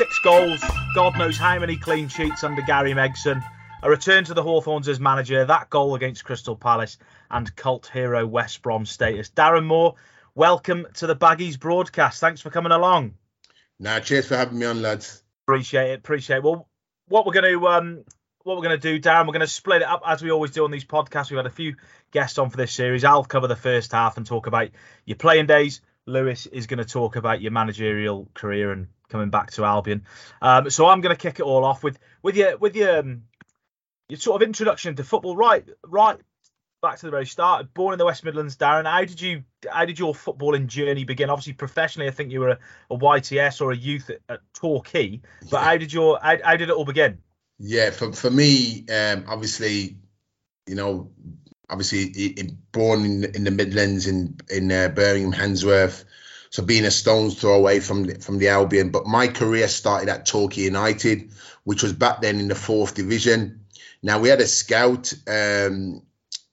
Over 100 games, six goals, God knows how many clean sheets under Gary Megson. A return to the Hawthorns as manager, that goal against Crystal Palace, and cult hero West Brom status. Darren Moore, welcome to the Baggies broadcast. Thanks for coming along. Nah, cheers for having me on, lads. Appreciate it. Appreciate it. Well, what we're going to um, what we're going to do, Darren, we're going to split it up as we always do on these podcasts. We've had a few guests on for this series. I'll cover the first half and talk about your playing days. Lewis is going to talk about your managerial career and coming back to Albion. Um, so I'm going to kick it all off with with your with your um, your sort of introduction to football. Right, right back to the very start. Born in the West Midlands, Darren. How did you how did your footballing journey begin? Obviously, professionally, I think you were a, a YTS or a youth at, at Torquay. But yeah. how did your how, how, did it all begin? Yeah, for for me, um, obviously, you know, obviously born in, in the Midlands in in uh, Birmingham, Handsworth. So being a stone's throw away from the, from the Albion, but my career started at Torquay United, which was back then in the fourth division. Now we had a scout um,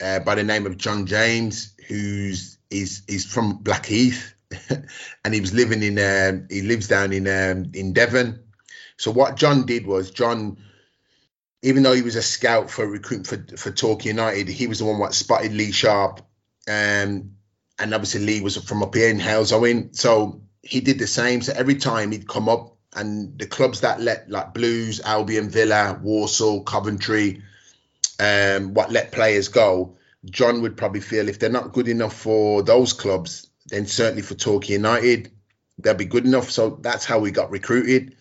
uh, by the name of John James, who's is is from Blackheath, and he was living in um, he lives down in um, in Devon. So what John did was John, even though he was a scout for recruit for for Torquay United, he was the one what spotted Lee Sharpe, um, and obviously Lee was from up here in Halesowen. So he did the same. So every time he'd come up, and the clubs that let like Blues, Albion, Villa, Walsall, Coventry, um, what let players go, John would probably feel if they're not good enough for those clubs, then certainly for Torquay United, they'll be good enough. So that's how we got recruited.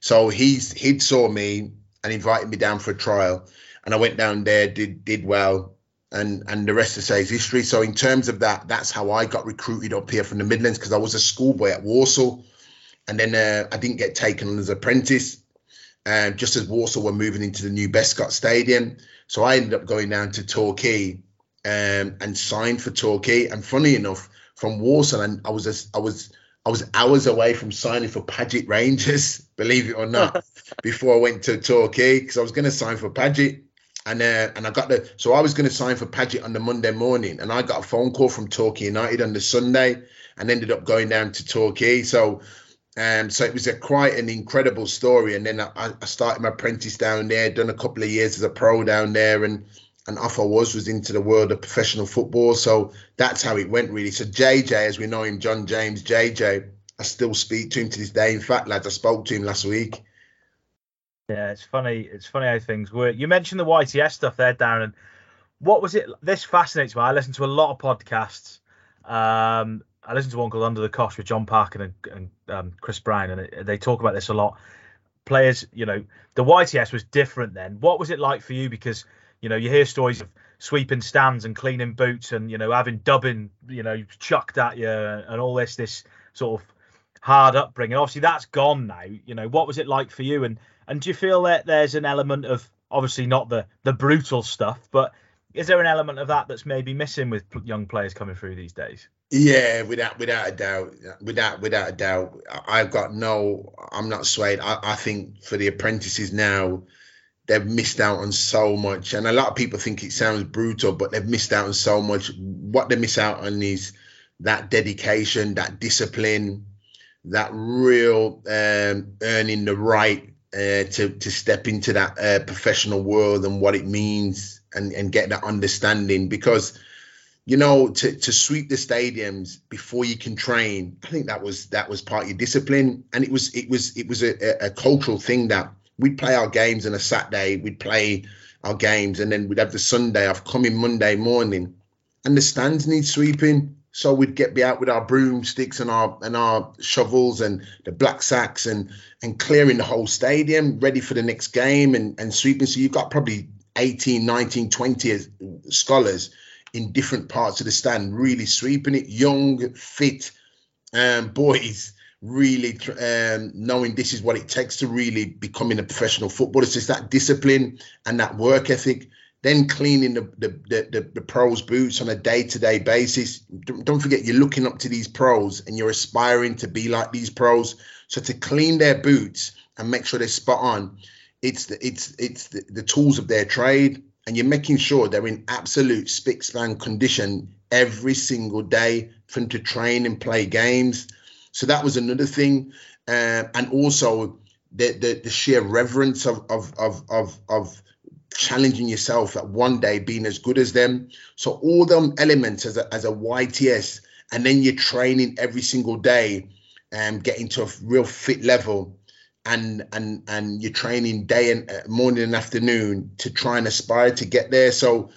So he's he'd saw me and invited me down for a trial, and I went down there, did did well, and and the rest of say is history. So in terms of that, that's how I got recruited up here from the Midlands because I was a schoolboy at Walsall, and then uh, I didn't get taken on as apprentice. Um, just as Walsall were moving into the new Bescot Stadium, so I ended up going down to Torquay um, and signed for Torquay. And funny enough, from Walsall, and I was a, I was I was hours away from signing for Paget Rangers, believe it or not, before I went to Torquay because I was going to sign for Paget. And uh, and I got the so I was going to sign for Paget on the Monday morning, and I got a phone call from Torquay United on the Sunday, and ended up going down to Torquay. So um, so it was a quite an incredible story. And then I, I, started my apprentice down there, done a couple of years as a pro down there, and and off I was was into the world of professional football. So that's how it went really. So JJ, as we know him, John James, JJ, I still speak to him to this day. In fact, lads, I spoke to him last week. Yeah, it's funny. It's funny how things work. You mentioned the YTS stuff there, Darren. What was it? This fascinates me. I listen to a lot of podcasts. Um, I listened to one called Under the Cosh with John Parkin and, and um, Chris Brown, and they talk about this a lot. Players, you know, the YTS was different then. What was it like for you? Because you know, you hear stories of sweeping stands and cleaning boots, and you know, having dubbing, you know, chucked at you, and all this this sort of hard upbringing. Obviously, that's gone now. You know, what was it like for you? And and do you feel that there's an element of obviously not the the brutal stuff, but is there an element of that that's maybe missing with young players coming through these days? Yeah, without without a doubt, without without a doubt, I've got no. I'm not swayed. I, I think for the apprentices now, they've missed out on so much, and a lot of people think it sounds brutal, but they've missed out on so much. What they miss out on is that dedication, that discipline, that real um, earning the right uh, to to step into that uh, professional world and what it means, and and get that understanding because you know, to, to sweep the stadiums before you can train, I think that was that was part of your discipline, and it was it was it was a, a cultural thing that we'd play our games on a Saturday, we'd play our games, and then we'd have the Sunday off. Coming Monday morning, and the stands need sweeping, so we'd get be out with our broomsticks and our and our shovels and the black sacks and and clearing the whole stadium, ready for the next game and and sweeping. So you've got probably 18, 19, 20 scholars in different parts of the stand, really sweeping it. Young, fit um, boys, really um, knowing this is what it takes to really becoming a professional footballer. It's just that discipline and that work ethic. Then cleaning the the, the, the, the pros' boots on a day to day basis. Don't, don't forget, you're looking up to these pros and you're aspiring to be like these pros. So to clean their boots and make sure they're spot on, it's the it's it's the, the tools of their trade and you're making sure they're in absolute spick span condition every single day for them to train and play games. So that was another thing, uh, and also the, the the sheer reverence of of of of of challenging yourself at one day being as good as them. So all them elements as a as a YTS, and then you're training every single day and um, getting to a real fit level and and and you're training day and uh, morning and afternoon to try and aspire to get there so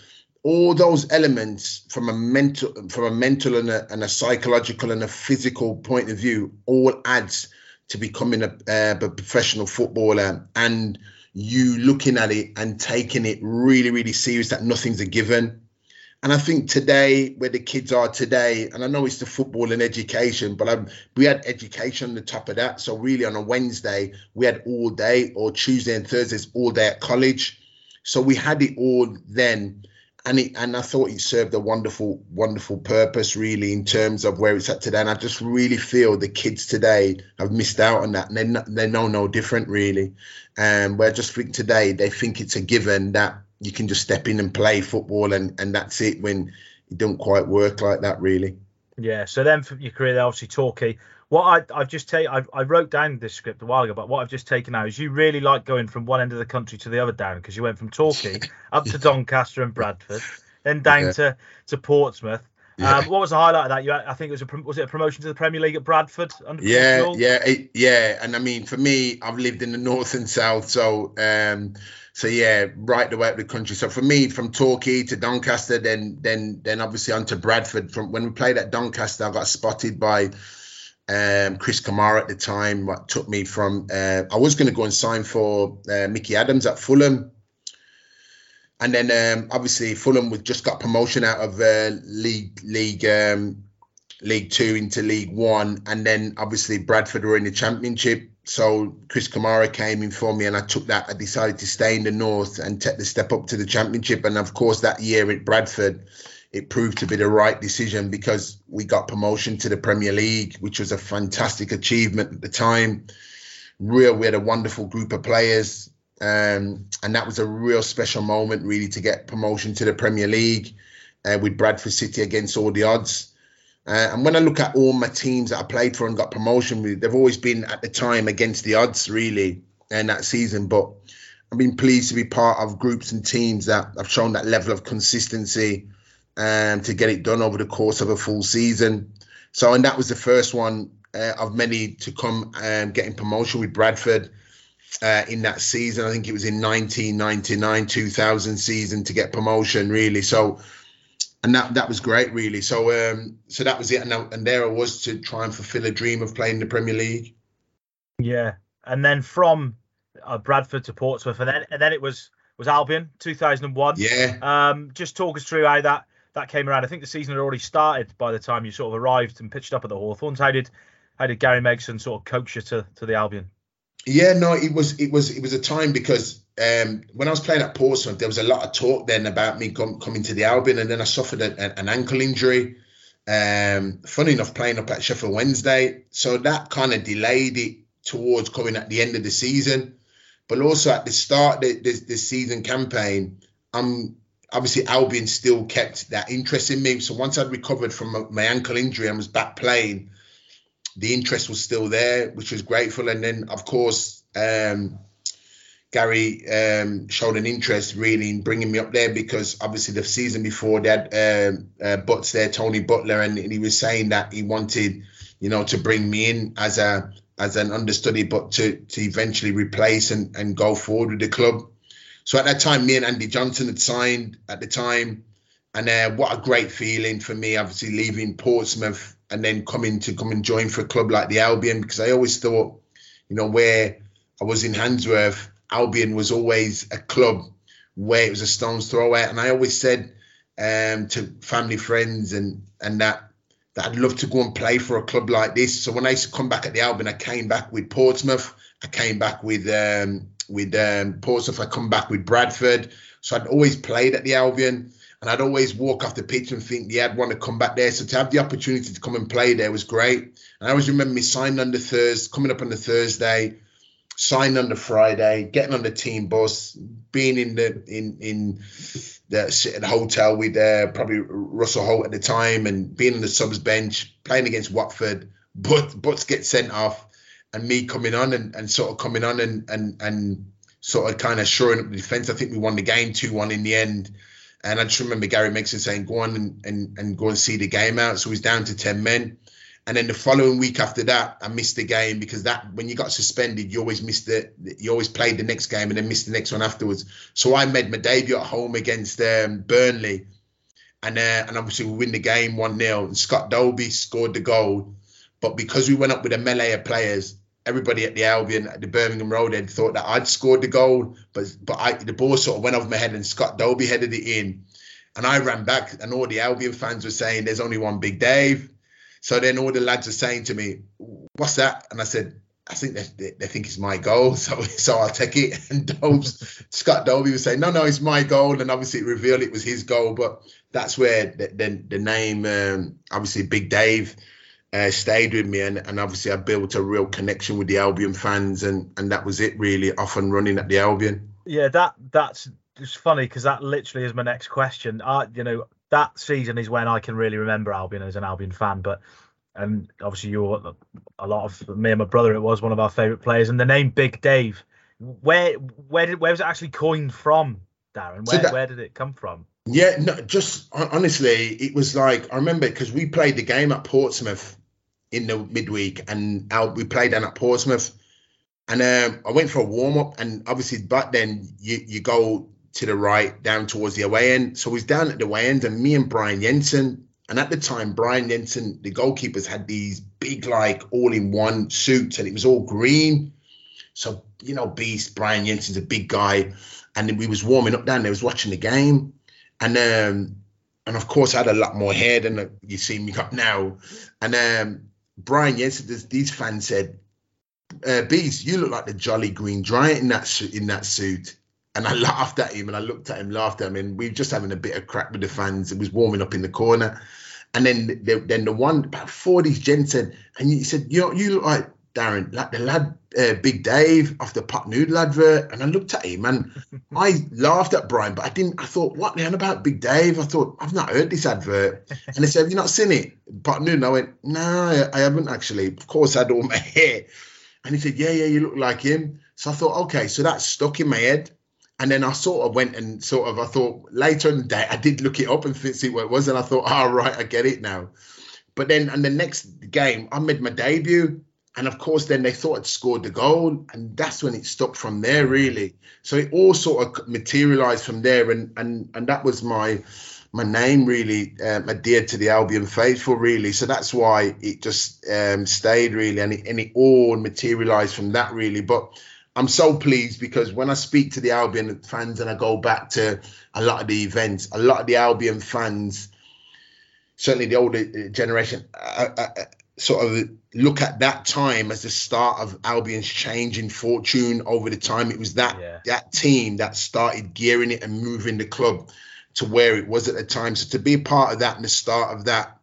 all those elements from a mental from a mental and a, and a psychological and a physical point of view all adds to becoming a, uh, a professional footballer and you looking at it and taking it really really serious that nothing's a given and I think today, where the kids are today, and I know it's the football and education, but um, we had education on the top of that. So really, on a Wednesday, we had all day, or Tuesday and Thursdays all day at college. So we had it all then, and it and I thought it served a wonderful, wonderful purpose, really, in terms of where it's at today. And I just really feel the kids today have missed out on that, and they they know no different, really. And um, where just think today they think it's a given that you can just step in and play football and and that's it when it don't quite work like that really yeah so then for your career obviously Torquay what I, I've just taken I, I wrote down this script a while ago but what I've just taken out is you really like going from one end of the country to the other down because you went from Torquay up to Doncaster and Bradford then down yeah. to to Portsmouth yeah. Um, what was the highlight of that? You, I think it was a was it a promotion to the Premier League at Bradford? yeah, yeah, it, yeah. And I mean, for me, I've lived in the north and south, so um, so yeah, right the way up the country. So for me, from Torquay to Doncaster, then then then obviously on to Bradford. From when we played at Doncaster, I got spotted by um, Chris Kamara at the time. Took me from uh, I was going to go and sign for uh, Mickey Adams at Fulham, and then um, obviously Fulham was just got promotion out of uh, League League um, League Two into League One, and then obviously Bradford were in the Championship so Chris Kamara came in for me, and I took that. I decided to stay in the north and take the step up to the championship. And of course, that year at Bradford, it proved to be the right decision because we got promotion to the Premier League, which was a fantastic achievement at the time. Real, we had a wonderful group of players, um, and that was a real special moment, really, to get promotion to the Premier League uh, with Bradford City against all the odds. Uh, and when I look at all my teams that I played for and got promotion with, they've always been at the time against the odds, really, in that season. But I've been pleased to be part of groups and teams that have shown that level of consistency um, to get it done over the course of a full season. So, and that was the first one uh, of many to come um, getting promotion with Bradford uh, in that season. I think it was in 1999 2000 season to get promotion, really. So, and that that was great, really. So um, so that was it, and and there I was to try and fulfil a dream of playing the Premier League. Yeah, and then from uh, Bradford to Portsmouth, and then and then it was was Albion 2001. Yeah. Um, just talk us through how that that came around. I think the season had already started by the time you sort of arrived and pitched up at the Hawthorns. How did how did Gary Megson sort of coach you to to the Albion? Yeah, no, it was it was it was a time because um, when I was playing at Portsmouth, there was a lot of talk then about me com- coming to the Albion, and then I suffered a, a, an ankle injury. Um, funny enough, playing up at Sheffield Wednesday, so that kind of delayed it towards coming at the end of the season. But also at the start of the, the season campaign, I'm obviously Albion still kept that interest in me. So once I'd recovered from my, ankle injury and was back playing, the interest was still there, which was grateful. And then of course. Um, Gary um, showed an interest really in bringing me up there because obviously the season before they had uh, uh, Butts there, Tony Butler, and he was saying that he wanted, you know, to bring me in as a as an understudy, but to to eventually replace and and go forward with the club. So at that time, me and Andy Johnson had signed at the time, and uh, what a great feeling for me, obviously leaving Portsmouth and then coming to come and join for a club like the Albion because I always thought, you know, where I was in Handsworth Albion was always a club where it was a stone's throw out. And I always said um, to family, friends, and and that that I'd love to go and play for a club like this. So when I used to come back at the Albion, I came back with Portsmouth. I came back with um, with um, Portsmouth. I come back with Bradford. So I'd always played at the Albion, and I'd always walk off the pitch and think, yeah, I'd want to come back there. So to have the opportunity to come and play there was great. And I always remember me signing on the Thursday, coming up on the Thursday signing on the Friday, getting on the team bus, being in the in in the, the hotel with uh, probably Russell Hoult at the time, and being on the subs bench, playing against Watford but Butts get sent off, and me coming on and, and sort of coming on and and and sort of kind of shoring up the defense. I think we won the game two one in the end. And I just remember Gary Megson saying, "Go on and, and and go and see the game out." So he's down to ten men. And then the following week after that, I missed the game because that when you got suspended, you always missed the you always played the next game and then missed the next one afterwards. So I made my debut at home against um, Burnley, and uh, and obviously we win the game one 0 And Scott Dobie scored the goal, but because we went up with a melee of players, everybody at the Albion at the Birmingham Road end thought that I'd scored the goal, but but I, the ball sort of went off my head and Scott Dobie headed it in, and I ran back and all the Albion fans were saying, "There's only one Big Dave." So then all the lads are saying to me, "What's that?" And I said, "I think they, they think it's my goal, so so I'll take it." And Dobes, Scott Dobie was saying, "No, no, it's my goal," and obviously it revealed it was his goal. But that's where the the, the name, um, obviously Big Dave, uh, stayed with me, and, and obviously I built a real connection with the Albion fans, and and that was it really, off and running at the Albion. Yeah, that that's just funny because that literally is my next question. I, you know, that season is when I can really remember Albion as an Albion fan. But and obviously you're a lot of me and my brother. It was one of our favourite players, and the name Big Dave. Where where did where was it actually coined from, Darren? Where so that, where did it come from? Yeah, no, just honestly, it was like I remember because we played the game at Portsmouth in the midweek, and we played down at Portsmouth, and um, I went for a warm up, and obviously but then you you go to the right down towards the away end. So he's down at the away end, and me and Brian Jensen. And at the time, Brian Jensen, the goalkeepers had these big, like all in one suits, and it was all green. So, you know, Beast, Brian Jensen's a big guy. And we was warming up down there, was watching the game. And um, and of course I had a lot more hair than you see me got now. And um, Brian Jensen, these fans said, uh, Beast, you look like the Jolly Green Giant in that suit in that suit. And I laughed at him and I looked at him, laughed at him, and we were just having a bit of crack with the fans. It was warming up in the corner. And then the, then the one about 40s Jensen, and he said, you know, you look like Darren, like the lad, uh, Big Dave off the pot noodle advert. And I looked at him and I laughed at Brian, but I didn't, I thought, what the hell about Big Dave? I thought, I've not heard this advert. And they said, Have you not seen it? Pot noodle. I went, No, I, haven't actually. Of course, I had all my hair. And he said, Yeah, yeah, you look like him. So I thought, okay, so that stuck in my head. And then I sort of went and sort of I thought later in the day I did look it up and see what it was, and I thought, oh right, I get it now. But then and the next game I made my debut, and of course then they thought I'd scored the goal, and that's when it stopped from there really. So it all sort of materialized from there, and and and that was my my name really um, adhered to the Albion faithful really. So that's why it just um, stayed really, and it, and it all materialized from that really. But I'm so pleased because when I speak to the Albion fans and I go back to a lot of the events, a lot of the Albion fans, certainly the older generation, uh, uh, sort of look at that time as the start of Albion's change in fortune over the time. It was that yeah. that team that started gearing it and moving the club to where it was at the time. So to be a part of that and the start of that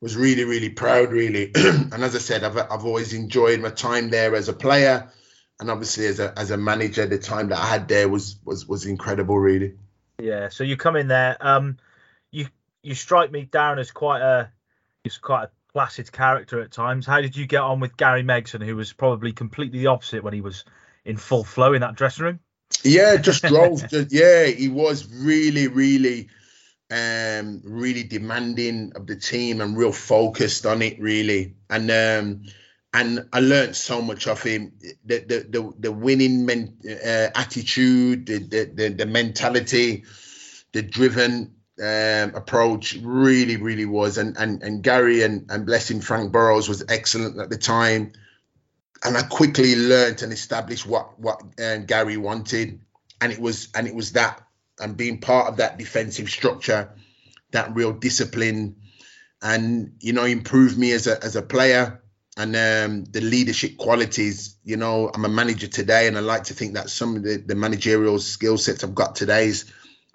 was really, really proud, really. and as I said, I've, I've always enjoyed my time there as a player and obviously as a as a manager, the time that I had there was was was incredible, really. Yeah. So you come in there. Um, you you strike me down as quite a he's quite a placid character at times. How did you get on with Gary Megson, who was probably completely the opposite when he was in full flow in that dressing room? Yeah, just drove. just, yeah, he was really, really, um, really demanding of the team and real focused on it, really. And um, and I learned so much of him. The the the, the winning men, uh, attitude, the, the, the the mentality, the driven um, approach really really was. And and and Gary and and blessing Frank Burrows was excellent at the time. And I quickly learned and established what what um, Gary wanted, and it was and it was that and being part of that defensive structure, that real discipline, and you know improved me as a as a player and um, the leadership qualities. You know, I'm a manager today, and I like to think that some of the, the managerial skill sets I've got today is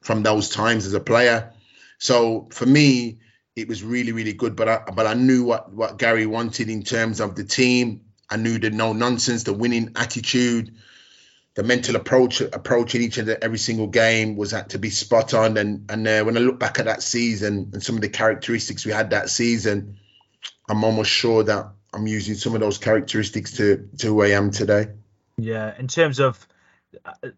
from those times as a player. So for me, it was really, really good. But I, but I knew what what Gary wanted in terms of the team. I knew the no nonsense, the winning attitude, the mental approach approaching each and every single game was had to be spot on. And and uh, when I look back at that season and some of the characteristics we had that season, I'm almost sure that I'm using some of those characteristics to to who I am today. Yeah, in terms of,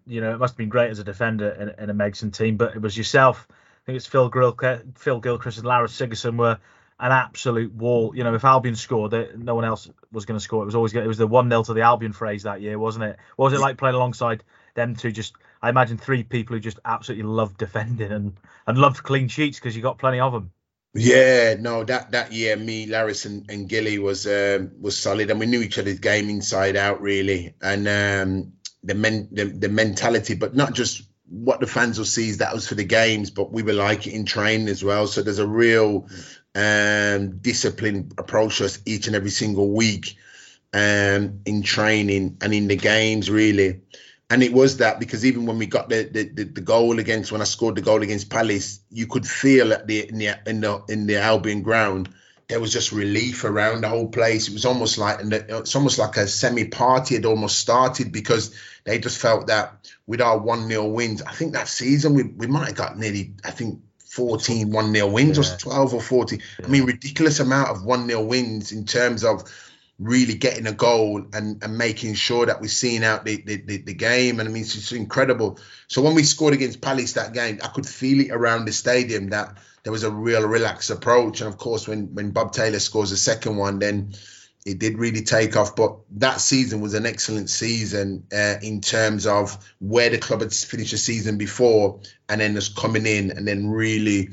you know, it must have been great as a defender in, in a Megson team, but it was yourself. I think it's Phil Grill, Phil Gilchrist, and Larus Sigurdsson were an absolute wall. You know, if Albion scored, no one else was going to score. It was always it was the one 0 to the Albion phrase that year, wasn't it? What was it like playing alongside them two? Just I imagine three people who just absolutely loved defending and and loved clean sheets because you got plenty of them. Yeah, no, that that year, me, Larus, and, and Gilly was um, was solid, and we knew each other's game inside out, really, and um, the men the, the mentality, but not just what the fans will see is that was for the games, but we were like it in training as well. So there's a real um, disciplined approach to us each and every single week um, in training and in the games, really. And it was that because even when we got the, the, the, goal against when I scored the goal against Palace, you could feel at the in the in the, in the Albion ground there was just relief around the whole place. It was almost like and it's almost like a semi party had almost started because they just felt that with our one 0 wins, I think that season we we might have got nearly I think 14 1 0 wins yeah. or 12 or 14. Yeah. I mean, ridiculous amount of 1 0 wins in terms of really getting a goal and, and making sure that we're seeing out the, the, the, the game. And I mean, it's just incredible. So when we scored against Palace that game, I could feel it around the stadium that there was a real relaxed approach. And of course, when, when Bob Taylor scores the second one, then it did really take off. But that season was an excellent season uh, in terms of where the club had finished the season before, and then just coming in and then really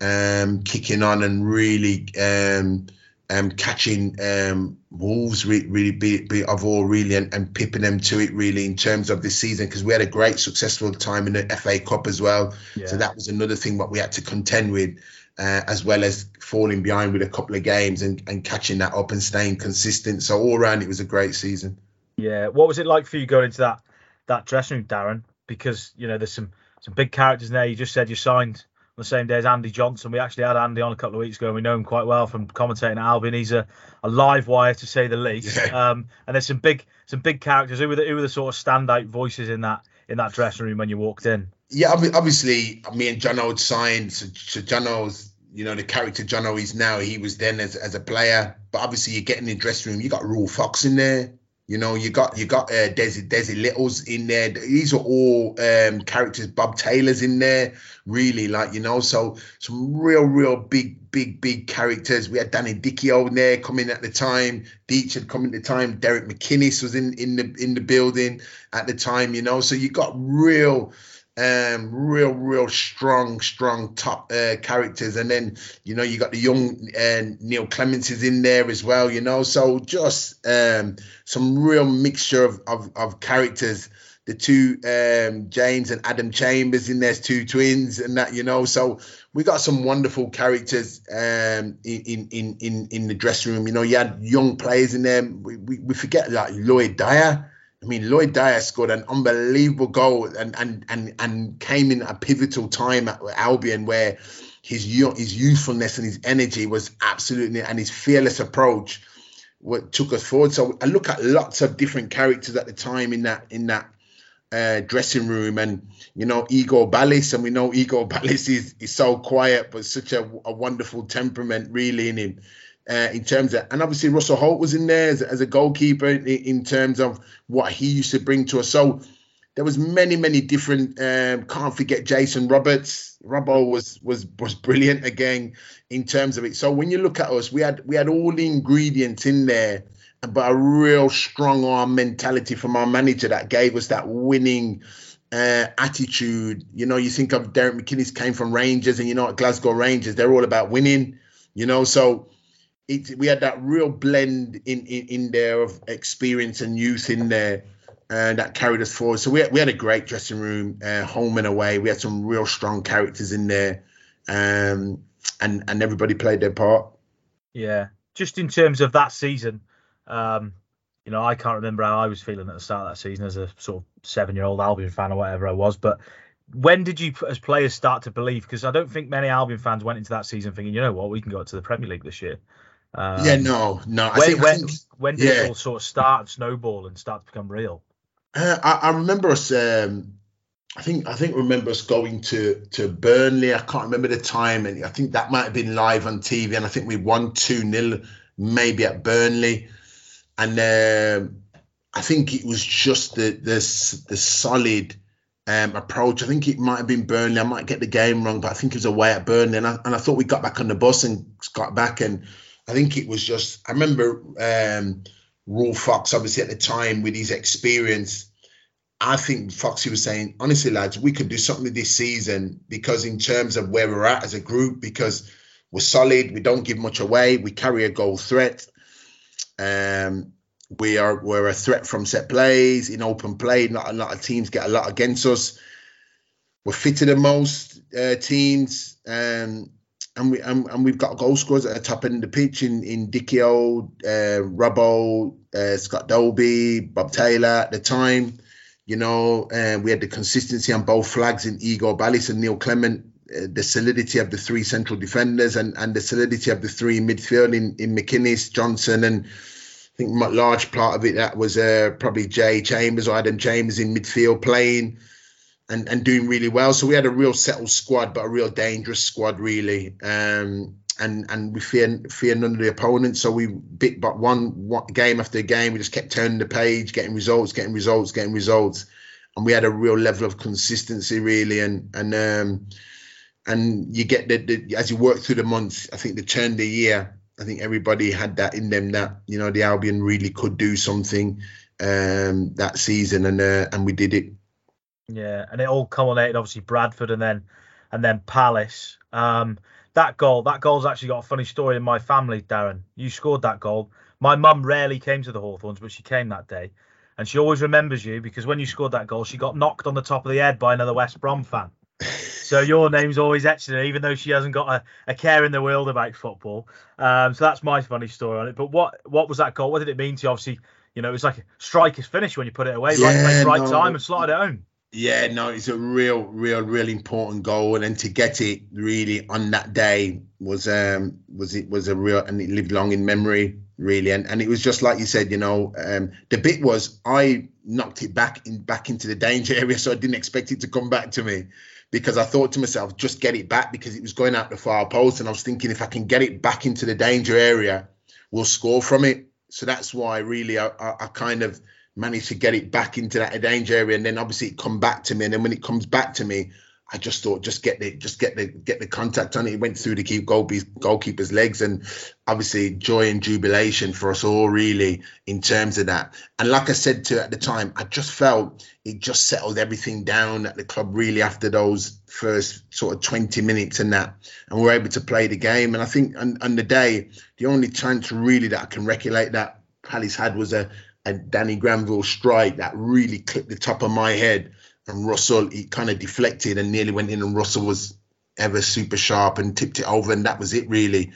um, kicking on and really um, um, catching um, Wolves re- really be, be of all really and, and pipping them to it really in terms of this season because we had a great successful time in the FA Cup as well. Yeah. So that was another thing what we had to contend with uh, as well as falling behind with a couple of games and, and catching that up and staying consistent. So all around, it was a great season. Yeah, what was it like for you going into that that dressing room, Darren? Because you know there's some some big characters there. You just said you signed the same day as Andy Johnson. We actually had Andy on a couple of weeks ago, and we know him quite well from commentating at Albion. He's a, a live wire to say the least. Yeah. Um, and there's some big some big characters. Who were the, who were the sort of standout voices in that in that dressing room when you walked in? yeah, obviously, me and John Old signed. So, so John Old's, you know, the character John O is now. He was then as, as a player, but obviously, you get in the dressing room. You got Ruel Fox in there. You know, you got you got uh, Desi Desi Littles in there. These are all um, characters. Bob Taylor's in there, really, like you know. So some real, real big, big, big characters. We had Danny Dichio over there coming at the time. Deitch had come at the time. Derek McInnes was in in the in the building at the time. You know, so you got real um real real strong strong top uh, characters. And then you know you got the young uh, neil clements is in there as well you know. So just um some real mixture of of, of characters. The two um james and adam chambers in there's two twins and that you know. So we got some wonderful characters um in in in in the dressing room. You know you had young players in there. We, we, we forget like lloyd dyer I mean, Lloyd Dyer scored an unbelievable goal and and and and came in a pivotal time at Albion where his his youthfulness and his energy was absolutely and his fearless approach what took us forward. So I look at lots of different characters at the time in that in that uh, dressing room, and you know Igor Balis, and we know Igor Balis is is so quiet but such a, a wonderful temperament really in him uh, in terms of, and obviously Russell Hoult was in there as, as a goalkeeper in, in, terms of what he used to bring to us. So there was many, many different. Um, can't forget Jason Roberts. Robbo was was was brilliant again in terms of it. So when you look at us, we had we had all the ingredients in there, but a real strong arm mentality from our manager that gave us that winning. Uh, attitude, you know, you think of Derek McInnes came from Rangers, and you know, at Glasgow Rangers, they're all about winning, you know. So we had that real blend in, in, in there of experience and youth in there and that carried us forward. So we had, we had a great dressing room, uh, home and away. We had some real strong characters in there, um, and and everybody played their part. Yeah, just in terms of that season, um, you know, I can't remember how I was feeling at the start of that season as a sort of seven-year-old Albion fan or whatever I was, but when did you, as players, start to believe? Because I don't think many Albion fans went into that season thinking, you know what, we can go to the Premier League this year. Um, yeah, no, no. I when, think, when, think, when did yeah. it all sort of start and snowball and start to become real? Uh, I, I, remember us. Um, I think I think remember us going to to Burnley. I can't remember the time, and I think that might have been live on TV. And I think we won two 0 maybe at Burnley, and uh, I think it was just the the the solid um, approach. I think it might have been Burnley. I might get the game wrong, but I think it was away at Burnley, and I, and I thought we got back on the bus and got back, and I think it was just. I remember um, Ruel Fox, obviously at the time with his experience. I think Foxy was saying, honestly, lads, we could do something this season because in terms of where we're at as a group, because we're solid, we don't give much away, we carry a goal threat. Um, we are we're a threat from set plays in open play. Not a lot of teams get a lot against us. We're fitter than most uh, teams, um, and we and, and, we've got goal scorers at the top end of the pitch in in Dichio, uh, Robbo, uh, Scott Dobie, Bob Taylor at the time. You know, uh, we had the consistency on both flags in Igor Balis and Neil Clement. Uh, the solidity of the three central defenders and, and the solidity of the three midfield in, in McInnes, Johnson, and I think large part of it that was uh, probably Jay Chambers or Adam Chambers in midfield playing and, and doing really well. So we had a real settled squad, but a real dangerous squad, really. Um, and and we fear fear none of the opponents. So we bit but one, one game after game, we just kept turning the page, getting results, getting results, getting results, and we had a real level of consistency, really. And and um, and you get the, the as you work through the months, I think the turn of the year I think everybody had that in them that you know the Albion really could do something um, that season, and uh, and we did it. Yeah, and it all culminated obviously Bradford and then and then Palace. Um, that goal, that goal's actually got a funny story in my family, Darren. You scored that goal. My mum rarely came to the Hawthorns, but she came that day. And she always remembers you because when you scored that goal, she got knocked on the top of the head by another West Brom fan. So your name's always etched in even though she hasn't got a, a care in the world about football. Um, so that's my funny story on it. But what what was that goal? What did it mean to you? Obviously, you know, it was like a striker's finish when you put it away, yeah, right right no, time, and slotted it home. Yeah, no, it's a real, real, real important goal, and then to get it really on that day was um was it was a real and it lived long in memory really, and and it was just like you said, you know, um the bit was I knocked it back in back into the danger area, so I didn't expect it to come back to me because I thought to myself, just get it back because it was going out the far post. And I was thinking, if I can get it back into the danger area, we'll score from it. So that's why really I, I, I kind of managed to get it back into that danger area. And then obviously it come back to me. And then when it comes back to me, I just thought just get the just get the get the contact on it. It went through the keep goalkeeper's legs, and obviously joy and jubilation for us all really in terms of that. And like I said to at the time, I just felt it just settled everything down at the club really after those first sort of 20 minutes and that, and we are able to play the game. And I think on, on the day, the only chance really that I can recollect that Palace had was a, a Danny Granville strike that really clipped the top of my head and Russell he kind of deflected and nearly went in, and Russell was ever super sharp and tipped it over, and that was it really.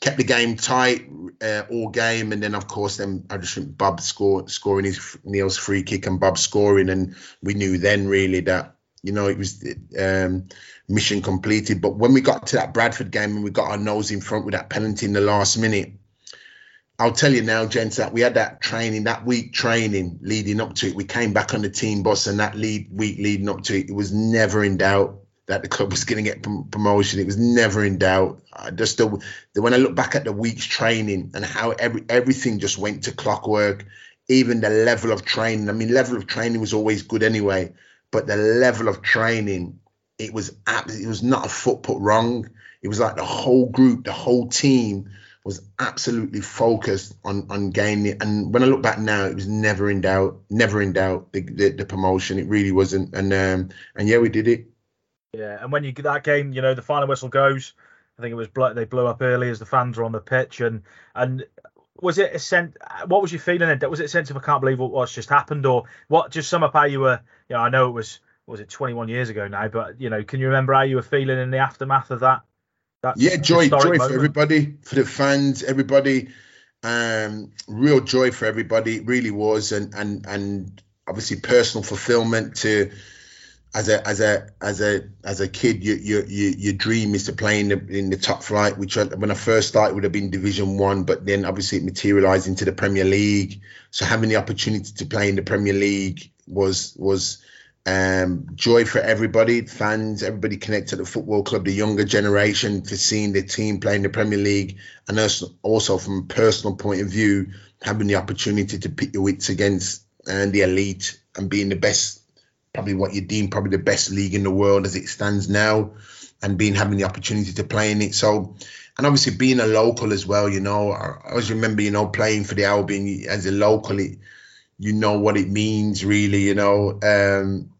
Kept the game tight uh, all game, and then of course then I just think Bub score, scoring his Neil's free kick and Bub scoring, and we knew then really that you know it was um, mission completed. But when we got to that Bradford game and we got our nose in front with that penalty in the last minute, I'll tell you now, gents, that we had that training, that week training leading up to it. We came back on the team bus, and that lead week leading up to it, it was never in doubt that the club was going to get promotion. It was never in doubt. I just the, when I look back at the week's training and how every everything just went to clockwork, even the level of training. I mean, level of training was always good anyway, but the level of training, it was absolutely it was not a foot put wrong. It was like the whole group, the whole team was absolutely focused on on gaining. And when I look back now, it was never in doubt, never in doubt the the, the promotion. It really wasn't. And um and yeah, we did it. Yeah, and when you get that game, you know, the final whistle goes. I think it was they blew up early as the fans were on the pitch, and and was it a sense? What was you feeling? In, was it a sense of I can't believe what, what's just happened, or what? Just sum up how you were. You know, I know it was was it 21 years ago now, but you know, can you remember how you were feeling in the aftermath of that? That's yeah, joy, joy moment. for everybody, for the fans, everybody. Um, real joy for everybody. It really was, and and and obviously personal fulfillment to as a as a as a as a kid, your your your dream is to play in the in the top flight. Which when I first started would have been Division One, but then obviously it materialised into the Premier League. So having the opportunity to play in the Premier League was was Um, joy for everybody, fans, everybody connected to the football club, the younger generation for seeing the team playing the Premier League, and also from a personal point of view, having the opportunity to pit your wits against and uh, the elite and being the best, probably what you deem probably the best league in the world as it stands now, and being having the opportunity to play in it. So, and obviously being a local as well, you know, I always remember, you know, playing for the Albion as a local, it, you know what it means really, you know. Um,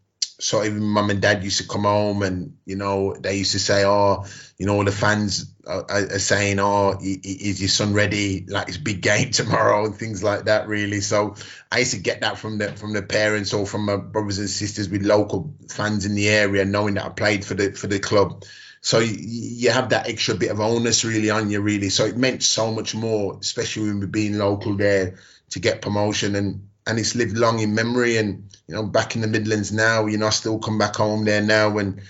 so even mum and dad used to come home and you know they used to say oh you know the fans are, are saying oh is your son ready? Like it's big game tomorrow and things like that really. So i used to get that from the from the parents or from my brothers and sisters with local fans in the area knowing that i played for the for the club. So you, you have that extra bit of onus really on you really. So it meant so much more especially when we're being local there to get promotion and and it's lived long in memory. And you know, back in the Midlands now, you know, I still come back home there now, and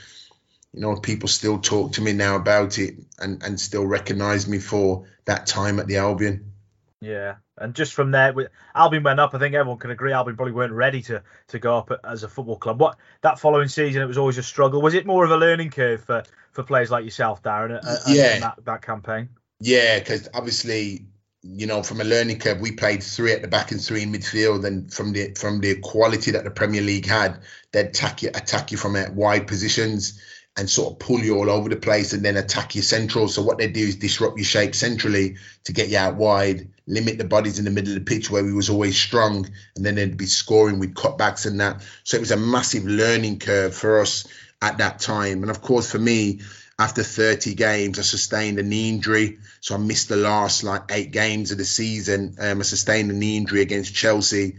you know, people still talk to me now about it, and and still recognise me for that time at the Albion. Yeah, and just from there, Albion went up. I think everyone can agree. Albion probably weren't ready to to go up as a football club. What that following season, it was always a struggle. Was it more of a learning curve for for players like yourself, Darren? yeah, that, that campaign. Yeah, because obviously you know, from a learning curve, we played three at the back and three in midfield, and from the from the quality that the Premier League had, they'd attack you, attack you from uh, wide positions and sort of pull you all over the place, and then attack you central. So what they do is disrupt your shape centrally to get you out wide, limit the bodies in the middle of the pitch where we was always strong, and then they'd be scoring with cutbacks and that. So it was a massive learning curve for us at that time, and of course for me after 30 games, I sustained a knee injury. So I missed the last like eight games of the season. Um, I sustained a knee injury against Chelsea.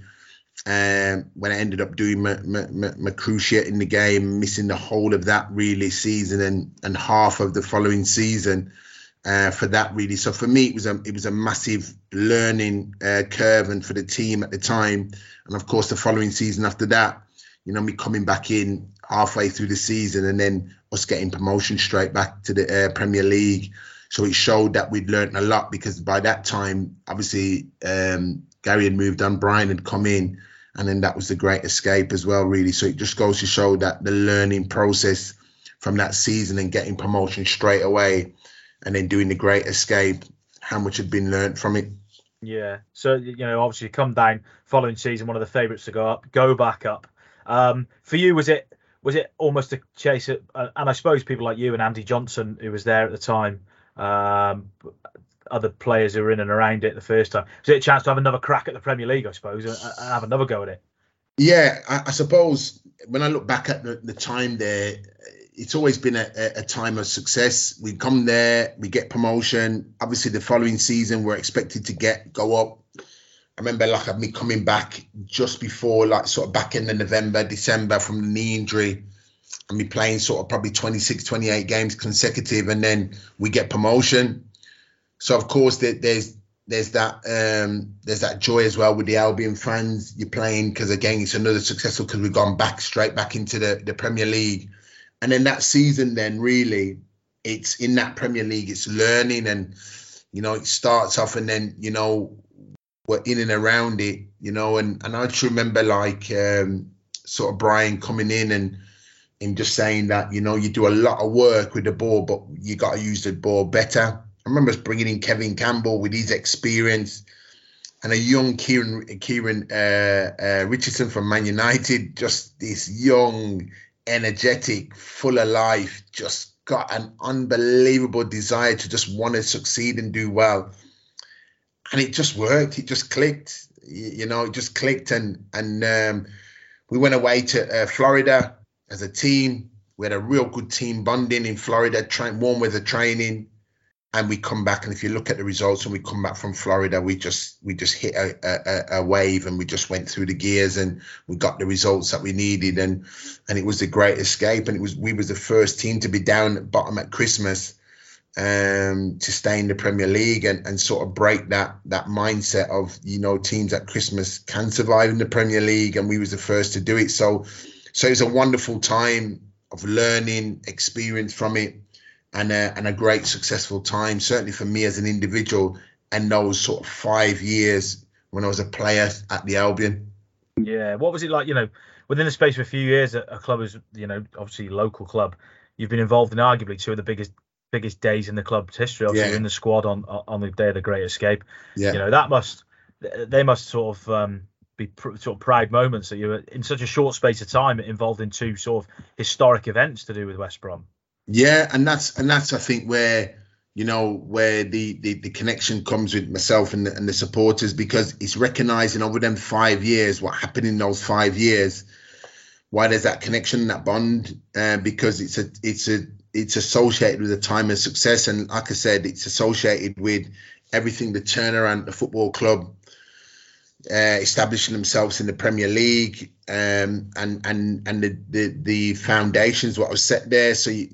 Um, when I ended up doing my, my, my, cruciate in the game, missing the whole of that really season and, and half of the following season uh, for that really. So for me, it was a it was a massive learning uh, curve, and for the team at the time, and of course the following season after that, you know, me coming back in halfway through the season and then us getting promotion straight back to the uh, Premier League. So it showed that we'd learned a lot because by that time, obviously, um, Gary had moved on, Brian had come in, and then that was the great escape as well, really. So it just goes to show that the learning process from that season and getting promotion straight away and then doing the great escape, how much had been learned from it. Yeah. So, you know, obviously come down following season, one of the favourites to go up, go back up. Um, for you, was it was it almost a chase? Uh, and I suppose people like you and Andy Johnson, who was there at the time, um, other players who were in and around it the first time, was it a chance to have another crack at the Premier League? I suppose and, and have another go at it. Yeah, I, I, suppose when I look back at the, the time there, it's always been a, a, time of success. We come there, we get promotion. Obviously, the following season, we're expected to get go up I remember like me coming back just before like sort of back in the November, December from the knee injury and me playing sort of probably 26, 28 games consecutive and then we get promotion. So of course there's there's that um, there's that joy as well with the Albion fans. You're playing because again it's another successful because we've gone back straight back into the, the Premier League. And then that season then really it's in that Premier League, it's learning and you know, it starts off and then, you know, were in and around it, you know, and, and I just remember like um, sort of Brian coming in and him just saying that, you know, you do a lot of work with the ball, but you got to use the ball better. I remember us bringing in Kevin Campbell with his experience and a young Kieran Kieran uh, uh, Richardson from Man United, just this young, energetic, full of life, just got an unbelievable desire to just want to succeed and do well and it just worked. It just clicked. You know, it just clicked, and and um, we went away to uh, Florida as a team. We had a real good team bonding in Florida, warm weather training, and we come back. And if you look at the results, when we come back from Florida, we just we just hit a, a, a wave, and we just went through the gears, and we got the results that we needed, and and it was a great escape. And it was we was the first team to be down at bottom at Christmas um, to stay in the Premier League and, and sort of break that that mindset of you know teams at Christmas can survive in the Premier League and we was the first to do it. So so it was a wonderful time of learning, experience from it, and a, and a great successful time. Certainly for me as an individual, and those sort of five years when I was a player at the Albion. Yeah, what was it like? You know, within the space of a few years, a, a club is you know obviously local club. You've been involved in arguably two of the biggest biggest days in the club's history. Obviously, yeah. in the squad on on the day of the Great Escape. Yeah. You know that must they must sort of um, be pr- sort of pride moments that you were in such a short space of time involved in two sort of historic events to do with West Brom. Yeah, and that's and that's I think where you know where the the, the connection comes with myself and the, and the supporters because it's recognizing over them five years what happened in those five years why there's that connection that bond uh, because it's a it's a it's associated with a time of success and like i said it's associated with everything the turnaround the football club uh, establishing themselves in the Premier League, um, and and and the, the the foundations what was set there. So you,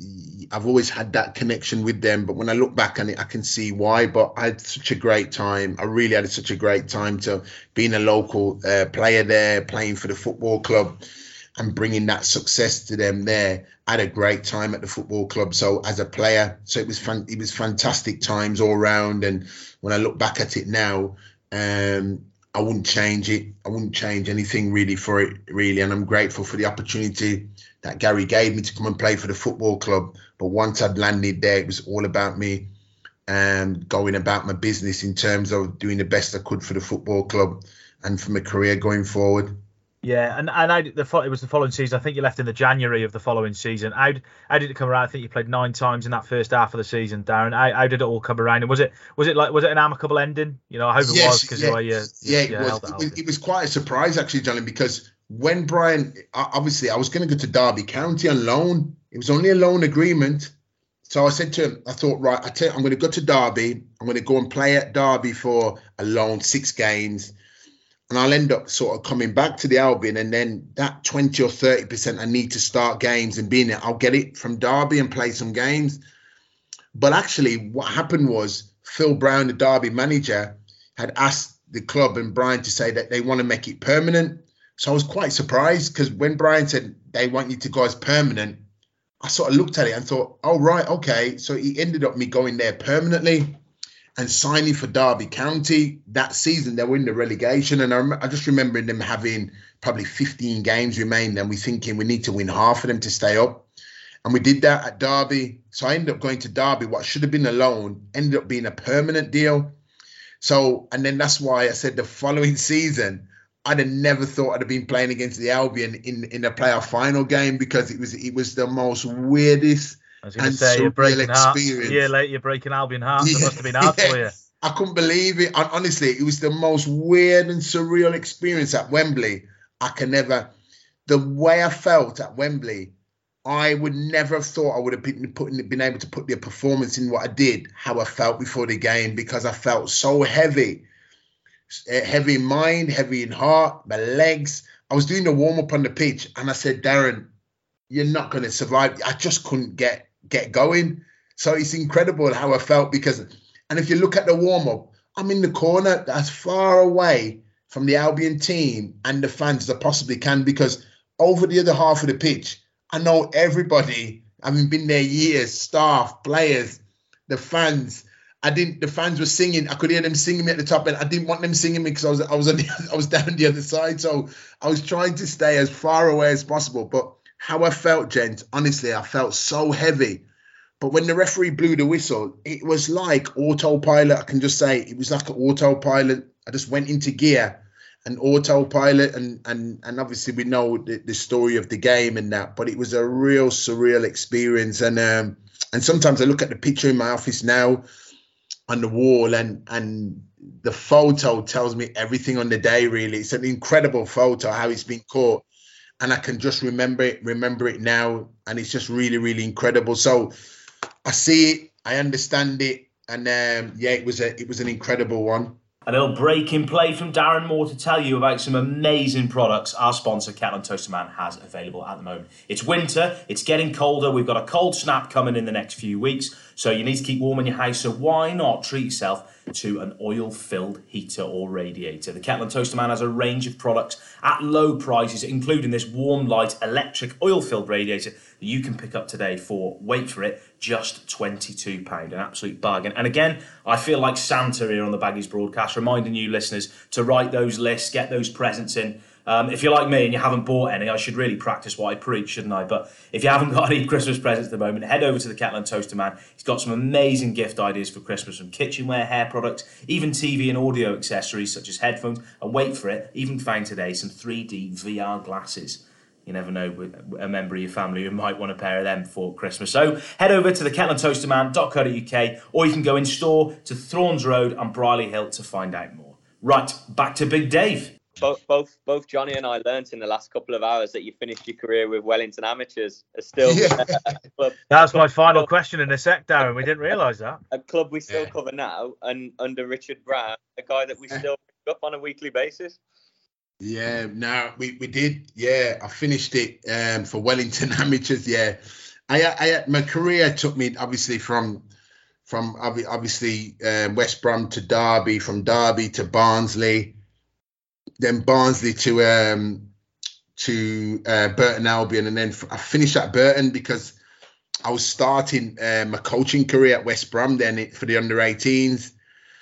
I've always had that connection with them. But when I look back on it, I can see why. But I had such a great time. I really had such a great time to being a local uh, player there, playing for the football club, and bringing that success to them there. I had a great time at the football club. So as a player, so it was fun. It was fantastic times all round. And when I look back at it now, um, I wouldn't change it. I wouldn't change anything really for it, really. And I'm grateful for the opportunity that Gary gave me to come and play for the football club. But once I'd landed there, it was all about me and going about my business in terms of doing the best I could for the football club and for my career going forward. Yeah, and and I, the it was the following season. I think you left in the January of the following season. How, how did it come around? I think you played nine times in that first half of the season, Darren. How, how did it all come around? And was it was it like was it an amicable ending? You know, I hope it yes, was because yeah, you, yeah, it, was, it, was, it was quite a surprise actually, Johnny, because when Brian obviously I was going to go to Derby County on loan. It was only a loan agreement. So I said to him, I thought, right, I tell I'm going to go to Derby. I'm going to go and play at Derby for a loan, six games and I'll end up sort of coming back to the Albion, and then that 20 or 30 percent I need to start games and being it, I'll get it from Derby and play some games. But actually, what happened was Phil Brown, the Derby manager, had asked the club and Brian to say that they want to make it permanent. So I was quite surprised because when Brian said they want you to go as permanent, I sort of looked at it and thought, oh, right, okay. So he ended up me going there permanently and signing for Derby County that season. They were in the relegation, and I, I just remember them having probably 15 games remained, and we thinking we need to win half of them to stay up. And we did that at Derby. So I ended up going to Derby. What should have been a loan ended up being a permanent deal. So, and then that's why I said the following season, I'd have never thought I'd have been playing against the Albion in in a playoff final game because it was it was the most weirdest I was going to say you're breaking heart. A year later, you're breaking Albion heart. Yeah, it must have been hard yeah. for you. I couldn't believe it. And honestly, it was the most weird and surreal experience at Wembley. I can never. The way I felt at Wembley, I would never have thought I would have been putting, been able to put the performance in what I did, how I felt before the game, because I felt so heavy, eh, heavy in mind, heavy in heart, my legs. I was doing the warm up on the pitch, and I said, Darren, you're not going to survive. I just couldn't get get going. So it's incredible how I felt because, and if you look at the warm up, I'm in the corner as far away from the Albion team and the fans as I possibly can because over the other half of the pitch, I know everybody, having been there years, staff, players, the fans. I didn't. The fans were singing. I could hear them singing me at the top, and I didn't want them singing me because I was I was on the, I was down the other side. So I was trying to stay as far away as possible. But how I felt, gent, honestly, I felt so heavy. But when the referee blew the whistle, it was like autopilot. I can just say it was like an autopilot. I just went into gear and autopilot and and and obviously we know the, the story of the game and that, but it was a real surreal experience. And um and sometimes I look at the picture in my office now on the wall and and the photo tells me everything on the day really. It's an incredible photo how it's been caught and I can just remember it, remember it now, and it's just really, really incredible. So I see it, I understand it, and um, yeah, it was a it was an incredible one. A little break in play from Darren Moore to tell you about some amazing products our sponsor, Kettle and Toaster Man, has available at the moment. It's winter, it's getting colder, we've got a cold snap coming in the next few weeks, so you need to keep warm in your house. So why not treat yourself to an oil filled heater or radiator? The Kettle and Toaster Man has a range of products at low prices, including this warm light electric oil filled radiator that you can pick up today for, wait for it, just £22. An absolute bargain. And again, I feel like Santa here on the Baggies broadcast, reminding you listeners to write those lists, get those presents in Um, if you're like me and you haven't bought any, I should really practice what I preach, shouldn't I? But if you haven't got any Christmas presents at the moment, head over to the Kettle and Toaster Man. He's got some amazing gift ideas for Christmas from kitchenware, hair products, even TV and audio accessories such as headphones, and wait for it, even found today some 3D VR glasses. You never know a member of your family who might want a pair of them for Christmas. So head over to the kettleandtoasterman.co.uk or you can go in store to Thorns Road and Brierley Hill to find out more. Right, back to Big Dave. Both, both, both Johnny and I learnt in the last couple of hours that you finished your career with Wellington Amateurs. Are still yeah. club. That's my final question in a sec, Darren. We didn't realise that. A club we still yeah. cover now, and under Richard Brown, a guy that we still pick up on a weekly basis. Yeah, no, we, we did. Yeah, I finished it um, for Wellington Amateurs. Yeah, I, I my career took me obviously from from obviously uh, West Brom to Derby, from Derby to Barnsley, then Barnsley to um, to uh, Burton Albion, and then I finished at Burton because I was starting uh, my coaching career at West Brom then for the under 18s.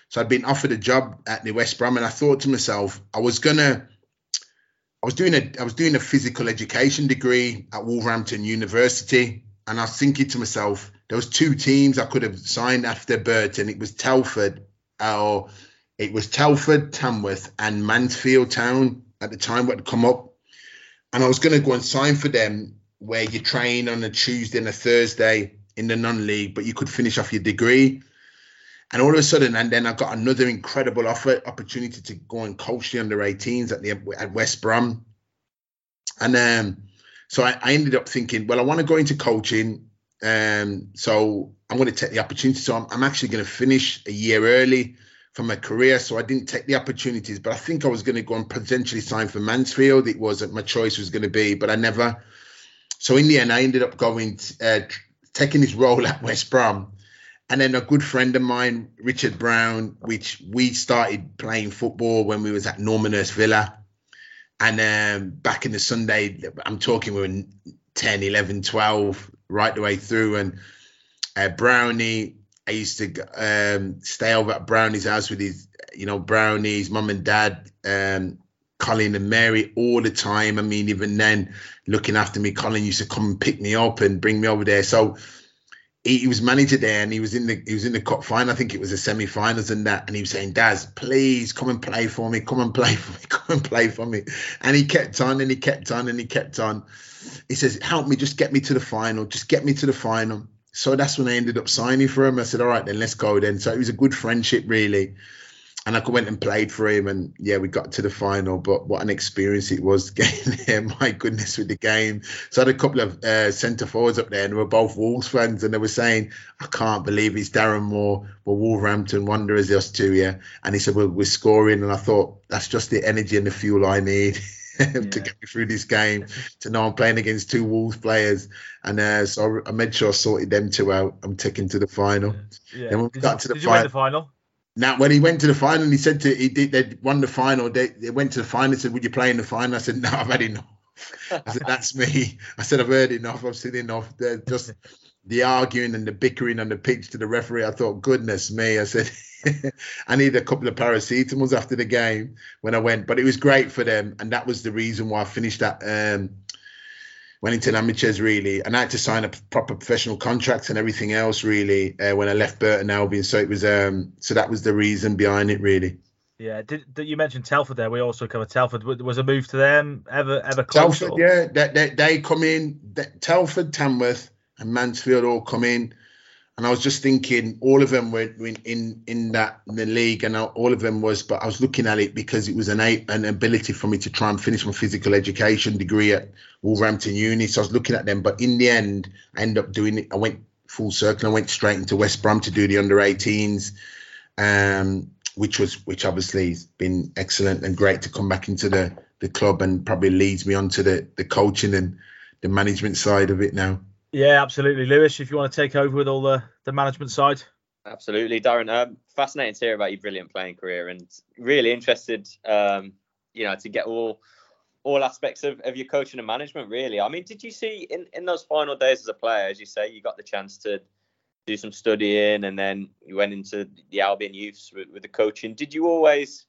So I'd been offered a job at the West Brom, and I thought to myself, I was gonna I was doing a I was doing a physical education degree at Wolverhampton University, and I was thinking to myself, there was two teams I could have signed after Burton. It was Telford, or it was Telford, Tamworth, and Mansfield Town at the time what had come up, and I was going to go and sign for them, where you train on a Tuesday and a Thursday in the non-league, but you could finish off your degree. And all of a sudden, and then I got another incredible offer opportunity to go and coach the under 18s at the at West Brom. And um, so I, I ended up thinking, well, I want to go into coaching. Um, so I'm going to take the opportunity. So I'm, I'm actually going to finish a year early for my career. So I didn't take the opportunities, but I think I was going to go and potentially sign for Mansfield. It was my choice was going to be, but I never. So in the end, I ended up going, uh, taking this role at West Brom and then a good friend of mine, Richard Brown, which we started playing football when we was at Normanhurst Villa. And um, back in the Sunday, I'm talking we were 10, 11, 12, right the way through. And uh, Brownie, I used to um, stay over at Brownie's house with his, you know, Brownie's mum and dad, um, Colin and Mary all the time. I mean, even then, looking after me, Colin used to come and pick me up and bring me over there. So he, he, was manager there and he was in the he was in the cup final. I think it was the semi-finals and that. And he was saying, Daz, please come and play for me, come and play for me, come and play for me. And he kept on and he kept on and he kept on. He says, Help me, just get me to the final, just get me to the final. So that's when I ended up signing for him. I said, All right, then let's go then. So it was a good friendship, really and I went and played for him, and yeah, we got to the final. But what an experience it was getting there! My goodness, with the game. So I had a couple of uh, centre forwards up there, and they were both Wolves fans, and they were saying, "I can't believe it's Darren Moore, we're Wolverhampton Wanderers, us two, yeah." And he said, well, "We're scoring," and I thought that's just the energy and the fuel I need. to get me through this game, to know I'm playing against two Wolves players, and uh, so I made sure I sorted them two out. I'm taking to the final. Yeah. Then when we did got you, to the, did fi- the final? Now, when he went to the final, he said to he did they won the final. They, they went to the final. He said, "Would you play in the final?" I said, "No, I've had enough." I said, "That's me." I said, "I've heard enough. I've seen enough." They're just the arguing and the bickering and the pitch to the referee. I thought, "Goodness me!" I said, "I need a couple of paracetamols after the game when I went." But it was great for them, and that was the reason why I finished that. Um, Wellington Amateurs really, and I had to sign a proper professional contract and everything else really uh, when I left Burton Albion. So it was um so that was the reason behind it really. Yeah, did, did, you mentioned Telford there? We also covered Telford. Was a move to them ever ever close? Telford, or? yeah, they, they, they come in. They, Telford, Tamworth, and Mansfield all come in and I was just thinking all of them were in in that in the league, and all of them was. But I was looking at it because it was an an ability for me to try and finish my physical education degree at Wolverhampton Uni. So I was looking at them, but in the end, I ended up doing it. I went full circle. I went straight into West Brom to do the under 18s, um, which was which obviously has been excellent and great to come back into the the club and probably leads me on to the the coaching and the management side of it now. Yeah, absolutely, Lewis. If you want to take over with all the the management side. Absolutely, Darren. Um, fascinating to hear about your brilliant playing career, and really interested, um, you know, to get all all aspects of, of your coaching and management. Really, I mean, did you see in in those final days as a player, as you say, you got the chance to do some studying, and then you went into the Albion youths with, with the coaching. Did you always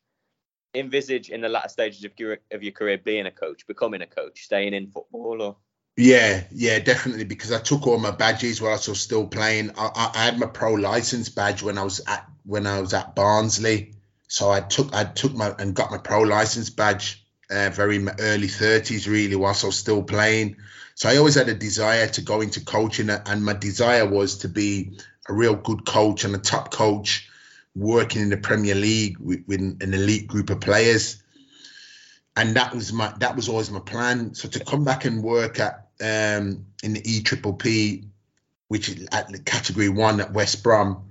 envisage in the latter stages of your of your career being a coach, becoming a coach, staying in football, or? Yeah, yeah, definitely. Because I took all my badges while I was still playing. I, I, had my pro license badge when I was at when I was at Barnsley. So I took I took my and got my pro license badge uh, very early 30s really whilst I was still playing. So I always had a desire to go into coaching, and my desire was to be a real good coach and a top coach, working in the Premier League with, with an elite group of players. And that was my that was always my plan. So to come back and work at um, in the E Triple P, which is at the category one at West Brom,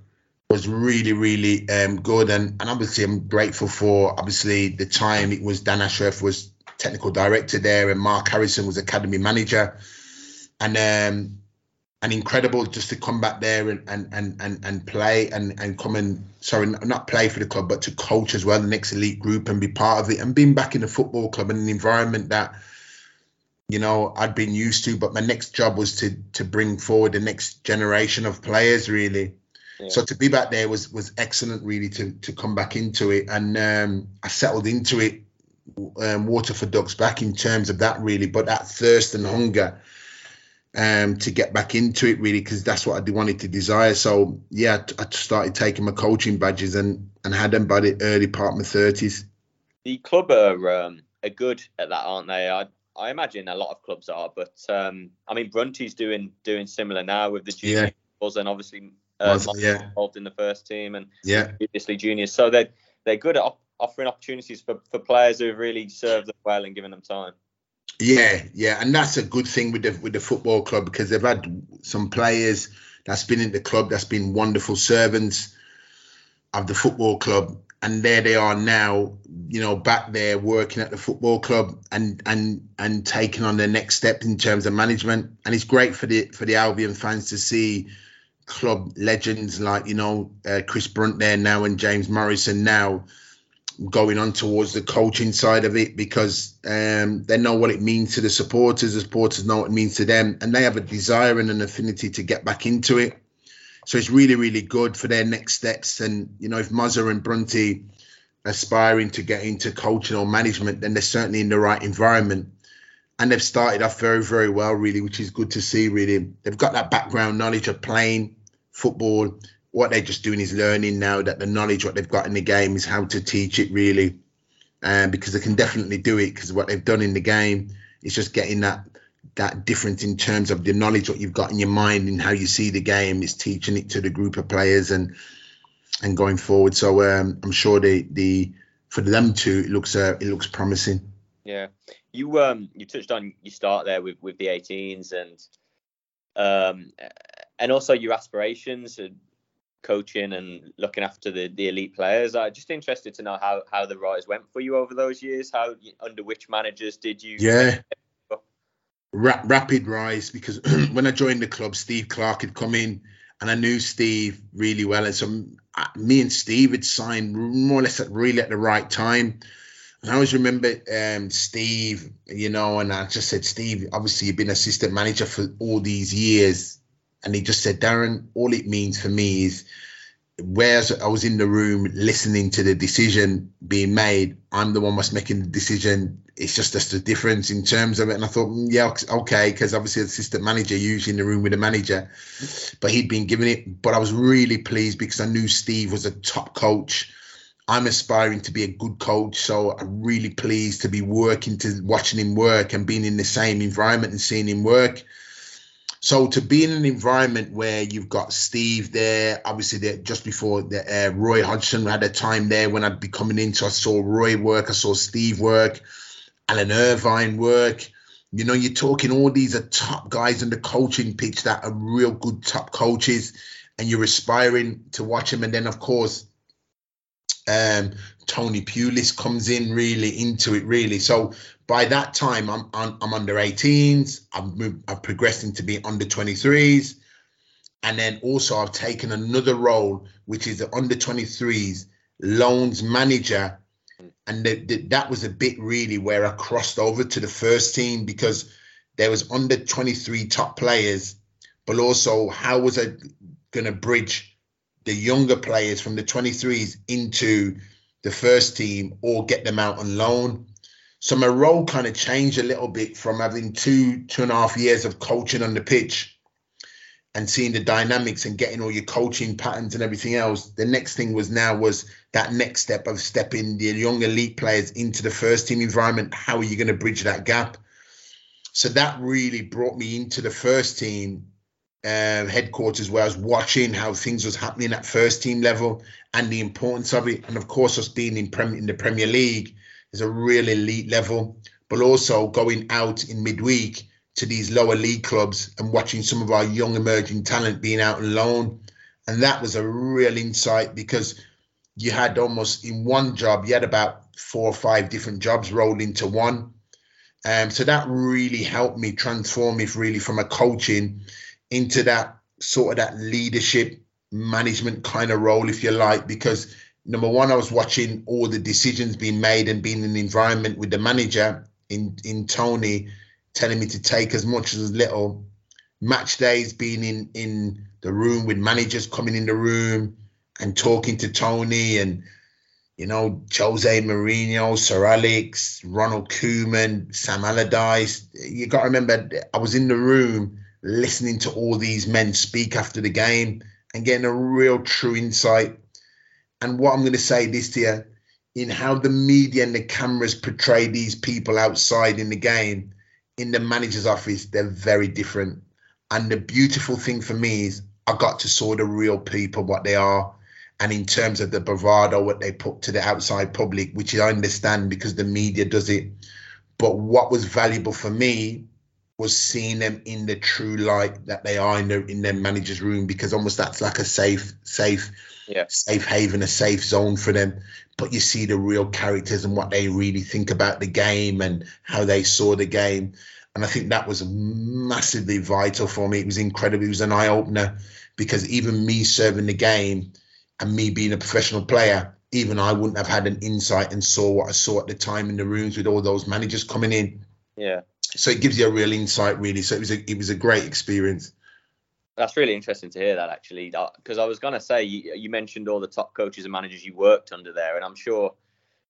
was really really um, good. And and obviously I'm grateful for obviously the time it was Dan Ashworth was technical director there, and Mark Harrison was academy manager, and um, and incredible just to come back there and and and and, and play and and come and sorry not play for the club but to coach as well the next elite group and be part of it and being back in the football club and an environment that you know I'd been used to but my next job was to to bring forward the next generation of players really yeah. so to be back there was was excellent really to to come back into it and um, I settled into it um, water for ducks back in terms of that really but that thirst and hunger um, to get back into it really because that's what I wanted to desire. So yeah, I started taking my coaching badges and and had them by the early part of my thirties. The club are um, are good at that, aren't they? I I imagine a lot of clubs are, but um, I mean Brunty's doing doing similar now with the juniors yeah. and obviously uh, yeah. involved in the first team and yeah, previously juniors. So they they're good at op- offering opportunities for, for players who have really served them well and given them time. Yeah, yeah, and that's a good thing with the with the football club because they've had some players that's been in the club that's been wonderful servants of the football club, and there they are now, you know, back there working at the football club and and and taking on their next step in terms of management. And it's great for the for the Albion fans to see club legends like you know uh, Chris Brunt there now and James Morrison now going on towards the coaching side of it because um, they know what it means to the supporters. The supporters know what it means to them, and they have a desire and an affinity to get back into it. So it's really, really good for their next steps. And you know, if Muzzer and Brunty aspiring to get into coaching or management, then they're certainly in the right environment. And they've started off very, very well, really, which is good to see. Really, they've got that background knowledge of playing football what they're just doing is learning now that the knowledge what they've got in the game is how to teach it really, um, because they can definitely do it because what they've done in the game is just getting that that difference in terms of the knowledge what you've got in your mind and how you see the game is teaching it to the group of players and and going forward. So um, I'm sure the the for them too it looks uh, it looks promising. Yeah, you um you touched on you start there with with the 18s and um and also your aspirations and coaching and looking after the, the elite players. I'm just interested to know how, how the rise went for you over those years. How under which managers did you? Yeah, Ra- rapid rise because when I joined the club, Steve Clarke had come in, and I knew Steve really well, and so me and Steve had signed more or less at really at the right time. And I always remember um, Steve, you know, and I just said, Steve, obviously you've been assistant manager for all these years and he just said, Darren, all it means for me is whereas I was in the room listening to the decision being made, I'm the one was making the decision. It's just just a difference in terms of it. And I thought, mm, yeah, okay, because obviously the assistant manager usually in the room with the manager, but he'd been given it. But I was really pleased because I knew Steve was a top coach. I'm aspiring to be a good coach, so I'm really pleased to be working to watching him work and being in the same environment and seeing him work. So to be in an environment where you've got Steve there, obviously there, just before the, uh, Roy Hodgson had a time there when I'd be coming in, so I saw Roy work, I saw Steve work, Alan Irvine work. You know, you're talking all these are top guys in the coaching pitch that are real good top coaches, and you're aspiring to watch them. And then of course, um, Tony Pulis comes in really into it, really. So by that time, I'm I'm, I'm under 18s. I've moved, I've progressed into being under 23s, and then also I've taken another role, which is the under 23s loans manager, and the, the, that was a bit really where I crossed over to the first team because there was under 23 top players, but also how was I going to bridge the younger players from the 23s into the first team or get them out on loan. So my role kind of changed a little bit from having two, two and a half years of coaching on the pitch and seeing the dynamics and getting all your coaching patterns and everything else. The next thing was now was that next step of stepping the young elite players into the first team environment. How are you going to bridge that gap? So that really brought me into the first team uh, headquarters where I was watching how things was happening at first team level and the importance of it. And of course, us being in, Prem- in the Premier League is a real elite level, but also going out in midweek to these lower league clubs and watching some of our young emerging talent being out on loan. And that was a real insight because you had almost in one job, you had about four or five different jobs rolled into one. Um, so that really helped me transform me really from a coaching into that sort of that leadership management kind of role, if you like, because number one, I was watching all the decisions being made and being in the environment with the manager in in Tony telling me to take as much as little. Match days being in in the room with managers coming in the room and talking to Tony and you know, Jose Mourinho, Sir Alex, Ronald Koeman, Sam Allardyce. You got to remember, I was in the room listening to all these men speak after the game and getting a real true insight. And what I'm going to say this to you in how the media and the cameras portray these people outside in the game, in the manager's office, they're very different. And the beautiful thing for me is I got to saw the real people, what they are and in terms of the bravado what they put to the outside public which i understand because the media does it but what was valuable for me was seeing them in the true light that they are in their in their manager's room because almost that's like a safe safe yeah. safe haven a safe zone for them but you see the real characters and what they really think about the game and how they saw the game and i think that was massively vital for me it was incredible it was an eye-opener because even me serving the game and me being a professional player, even I wouldn't have had an insight and saw what I saw at the time in the rooms with all those managers coming in. Yeah. So it gives you a real insight, really. So it was a it was a great experience. That's really interesting to hear that actually, because I was gonna say you, you mentioned all the top coaches and managers you worked under there, and I'm sure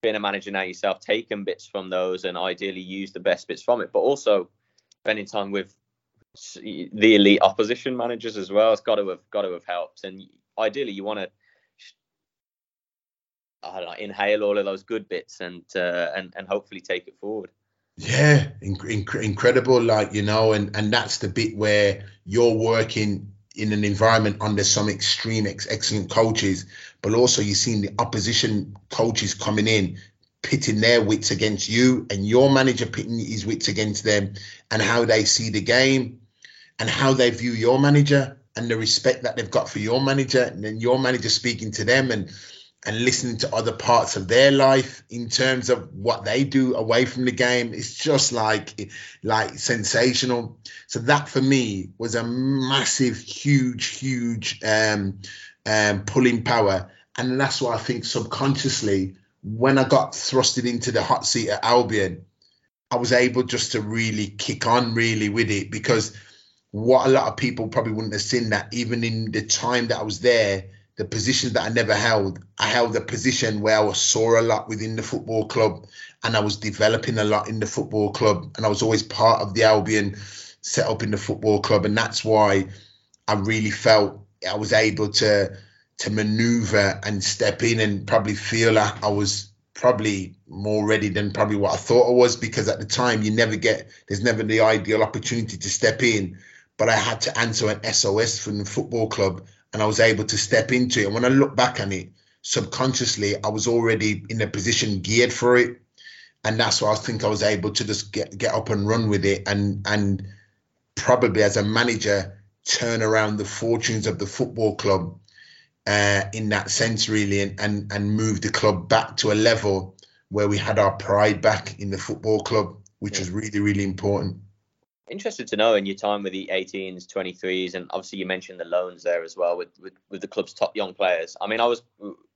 being a manager now yourself, taking bits from those and ideally use the best bits from it, but also spending time with the elite opposition managers as well. It's got to have got to have helped, and ideally you want to know, inhale all of those good bits and uh, and and hopefully take it forward. Yeah, inc- incredible. Like you know, and and that's the bit where you're working in an environment under some extreme ex- excellent coaches, but also you're seeing the opposition coaches coming in, pitting their wits against you, and your manager pitting his wits against them, and how they see the game, and how they view your manager, and the respect that they've got for your manager, and then your manager speaking to them, and and listening to other parts of their life in terms of what they do away from the game it's just like like sensational. So that for me was a massive huge huge um um pulling power. And that's why i think subconsciously when i got thrusted into the hot seat at albion i was able just to really kick on really with it because what a lot of people probably wouldn't have seen that even in the time that i was there the positions that I never held. I held a position where I was saw a lot within the football club and I was developing a lot in the football club and I was always part of the Albion set up in the football club and that's why I really felt I was able to to maneuver and step in and probably feel like I was probably more ready than probably what I thought I was because at the time you never get there's never the ideal opportunity to step in but I had to answer an SOS from the football club and I was able to step into it. And when I look back on it, subconsciously, I was already in a position geared for it. And that's why I think I was able to just get, get up and run with it and and probably as a manager turn around the fortunes of the football club uh, in that sense really and, and and move the club back to a level where we had our pride back in the football club, which yeah. was really, really important interested to know in your time with the 18s 23s and obviously you mentioned the loans there as well with, with with the club's top young players. I mean i was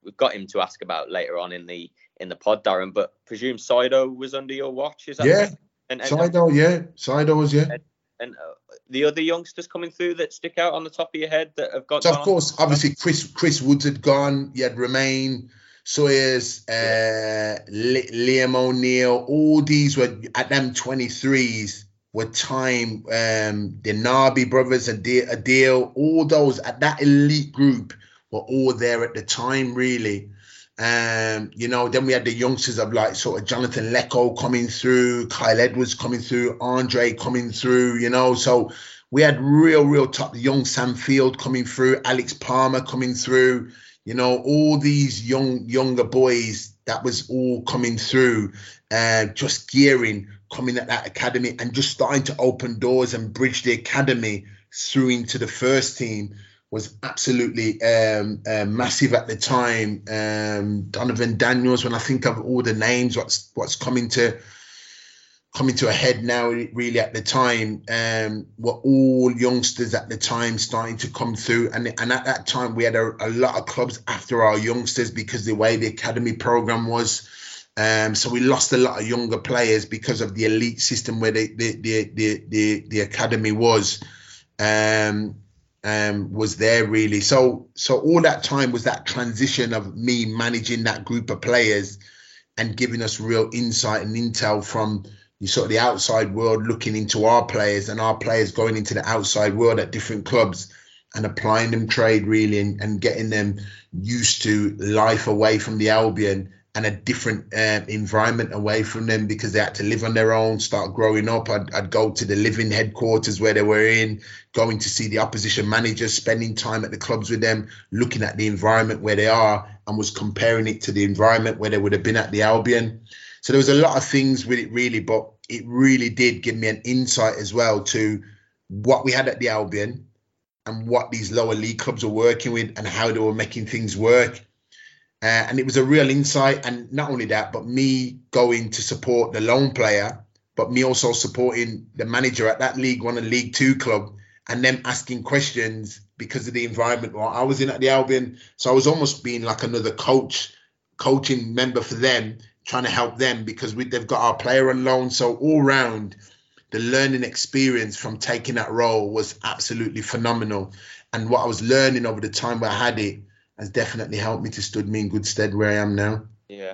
we've got him to ask about later on in the in the pod darren but presume Saido was under your watch is that yeah. and, and Saido yeah. Saido was yeah. And, and uh, the other youngsters coming through that stick out on the top of your head that have got so of course obviously chris chris woods had gone. You had Romaine Sawyers, uh, Liam O'Neil, all these were at them 23s were time. Um, the Nabi brothers, and Adil, all those at that elite group were all there at the time, really. Um, you know, then we had the youngsters of like sort of Jonathan Leko coming through, Kyle Edwards coming through, Andre coming through, you know. So we had real, real top young Sam Field coming through, Alex Palmer coming through, you know, all these young younger boys that was all coming through, uh, just gearing, coming at that academy and just starting to open doors and bridge the academy through into the first team was absolutely um, uh, massive at the time. Um, Donervon Daniels, when I think of all the names, what's what's coming to coming to a head now, really at the time, um, were all youngsters at the time starting to come through, and and at that time we had a, a lot of clubs after our youngsters because the way the academy program was. Um, so we lost a lot of younger players because of the elite system where the the the the, the, academy was. Um, um, was there really. So so all that time was that transition of me managing that group of players and giving us real insight and intel from sort of the outside world looking into our players and our players going into the outside world at different clubs and applying them trade really and, and getting them used to life away from the Albion and a different uh, environment away from them because they had to live on their own, start growing up. I'd, I'd, go to the living headquarters where they were in, going to see the opposition managers, spending time at the clubs with them, looking at the environment where they are, and was comparing it to the environment where they would have been at the Albion. So there was a lot of things with it, really, but it really did give me an insight as well to what we had at the Albion and what these lower league clubs were working with and how they were making things work uh, and it was a real insight. And not only that, but me going to support the lone player, but me also supporting the manager at that League One and League Two club, and them asking questions because of the environment while I was in at the Albion. So I was almost being like another coach, coaching member for them, trying to help them because we, they've got our player on loan. So all round, the learning experience from taking that role was absolutely phenomenal. And what I was learning over the time where I had it has definitely helped me to stood me in good stead where I am now. Yeah,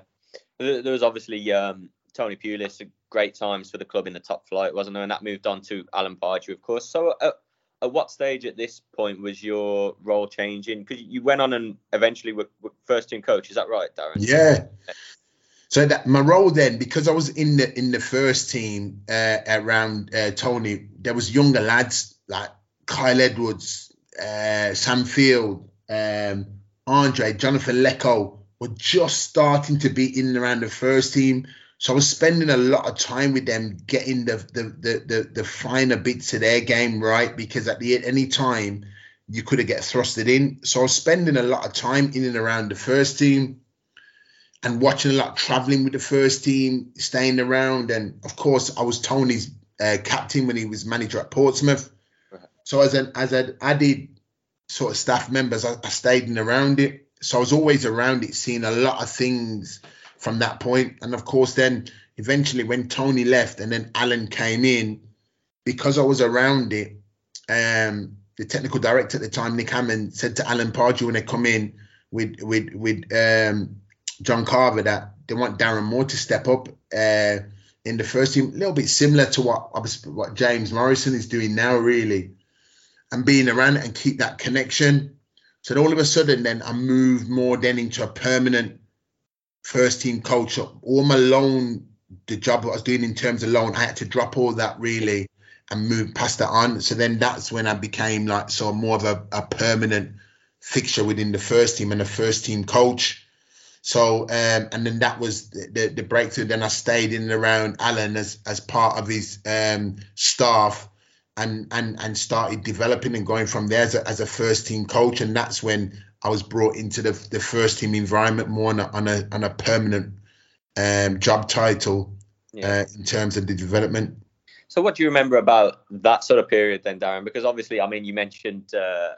there was obviously um, Tony Pulis, great times for the club in the top flight, wasn't there? And that moved on to Alan Pardew, of course. So, uh, at what stage at this point was your role changing? Because you went on and eventually were, were, first team coach. Is that right, Darren? Yeah. So that my role then, because I was in the in the first team uh, around uh, Tony, there was younger lads like Kyle Edwards, uh, Sam Field, um, Andre, Jonathan Leko were just starting to be in and around the first team. So I was spending a lot of time with them getting the the the the, the finer bits of their game right because at the any time you could have get thrusted in. So I was spending a lot of time in and around the first team and watching a lot traveling with the first team, staying around. And of course, I was Tony's uh, captain when he was manager at Portsmouth. So as an as an added sort of staff members, I, I stayed in around it. So I was always around it, seeing a lot of things from that point. And of course, then eventually when Tony left and then Alan came in, because I was around it, um, the technical director at the time, Nick Hammond, said to Alan Pardew when they come in with with with um, John Carver that they want Darren Moore to step up uh, in the first team, a little bit similar to what what James Morrison is doing now, really and being around and keep that connection. So all of a sudden, then I moved more then into a permanent first team coach. All my loan, the job I was doing in terms of loan, I had to drop all that really and move past that on. So then that's when I became like so more of a, a permanent fixture within the first team and a first team coach. So um, and then that was the, the, the breakthrough. Then I stayed in and around Alan as as part of his um, staff and and and started developing and going from there as a, as a first team coach and that's when I was brought into the the first team environment more on a on a, on a permanent um, job title yeah. uh, in terms of the development. So what do you remember about that sort of period then, Darren? Because obviously, I mean, you mentioned uh,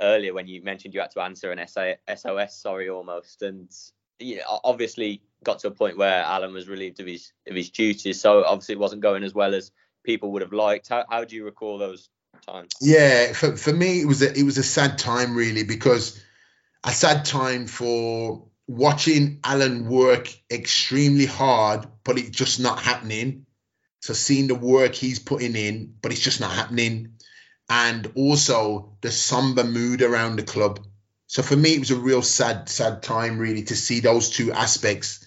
earlier when you mentioned you had to answer an SOS, sorry, almost, and you know, obviously got to a point where Alan was relieved of his of his duties. So obviously, it wasn't going as well as people would have liked. How, how do you recall those times? Yeah, for, for me, it was a, it was a sad time really because a sad time for watching Alan work extremely hard, but it's just not happening. So seeing the work he's putting in, but it's just not happening. And also the somber mood around the club. So for me, it was a real sad, sad time really to see those two aspects.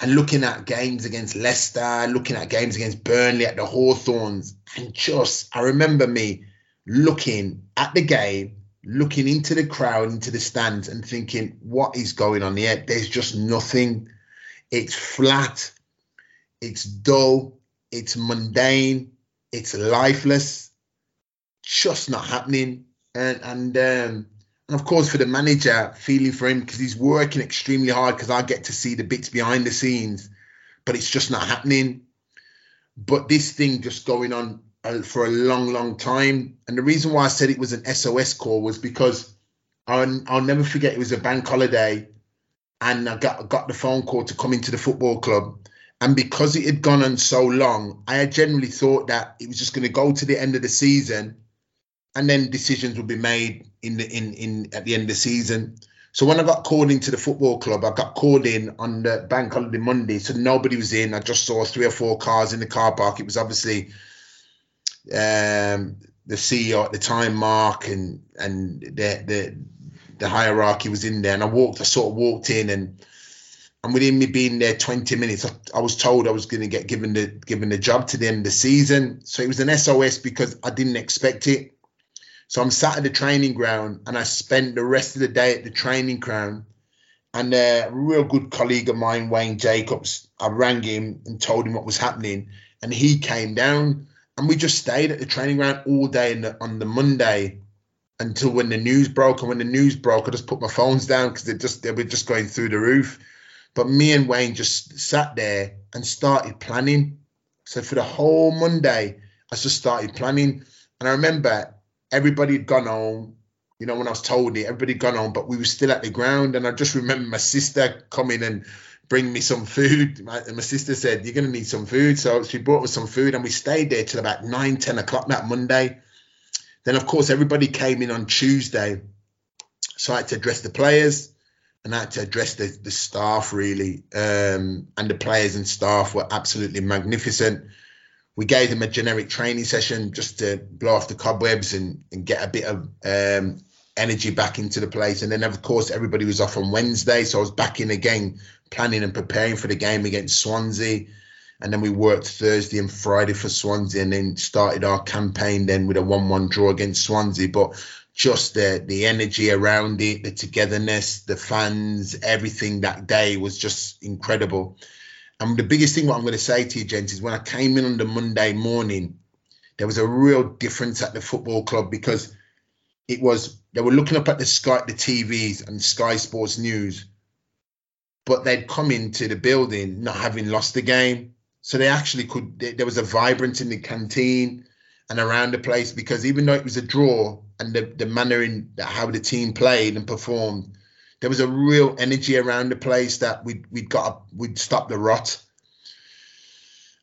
And looking at games against Leicester, looking at games against Burnley at the Hawthorns, and just I remember me looking at the game looking into the crowd, into the stands, and thinking, what is going on here? There's just nothing. It's flat, it's dull, it's mundane, it's lifeless, just not happening. And and um, and of course for the manager, feeling for him because he's working extremely hard because I get to see the bits behind the scenes, but it's just not happening. But this thing just going on uh, for a long, long time. And the reason why I said it was an SOS call was because I'll, I'll never forget it was a bank holiday, and I got got the phone call to come into the football club. And because it had gone on so long, I had generally thought that it was just going to go to the end of the season, and then decisions would be made in the in in at the end of the season. So when I got called into the football club, I got called in on the bank holiday Monday, so nobody was in. I just saw three or four cars in the car park. It was obviously um, the CEO at the time, Mark, and and the the the hierarchy was in there. And I walked, I sort of walked in, and and within me being there 20 minutes, I, I was told I was going to get given the given the job to the end of the season. So it was an SOS because I didn't expect it. So I'm sat at the training ground, and I spent the rest of the day at the training ground. And a real good colleague of mine, Wayne Jacobs, I rang him and told him what was happening, and he came down and we just stayed at the training ground all day the, on the Monday until when the news broke. And when the news broke, I just put my phones down because they just they were just going through the roof. But me and Wayne just sat there and started planning. So for the whole Monday, I just started planning. And I remember everybody had gone home. You know, when I was told it, everybody had gone home, but we were still at the ground. And I just remember my sister coming and bring me some food. My, my sister said, You're going to need some food. So she brought us some food and we stayed there till about 9, 10 o'clock that Monday. Then, of course, everybody came in on Tuesday. So I had to address the players and I had to address the, the staff really. Um, and the players and staff were absolutely magnificent. We gave them a generic training session just to blow off the cobwebs and, and get a bit of um, energy back into the place. And then, of course, everybody was off on Wednesday. So I was back in again, planning and preparing for the game against Swansea. And then we worked Thursday and Friday for Swansea and then started our campaign then with a 1 1 draw against Swansea. But just the the energy around it, the togetherness, the fans, everything that day was just incredible. And the biggest thing what I'm going to say to you, gents, is when I came in on the Monday morning, there was a real difference at the football club because it was they were looking up at the Sky, the TVs and Sky Sports News, but they'd come into the building not having lost the game, so they actually could. There was a vibrance in the canteen and around the place because even though it was a draw and the, the manner in how the team played and performed, there was a real energy around the place that we'd we'd got we'd stop the rot.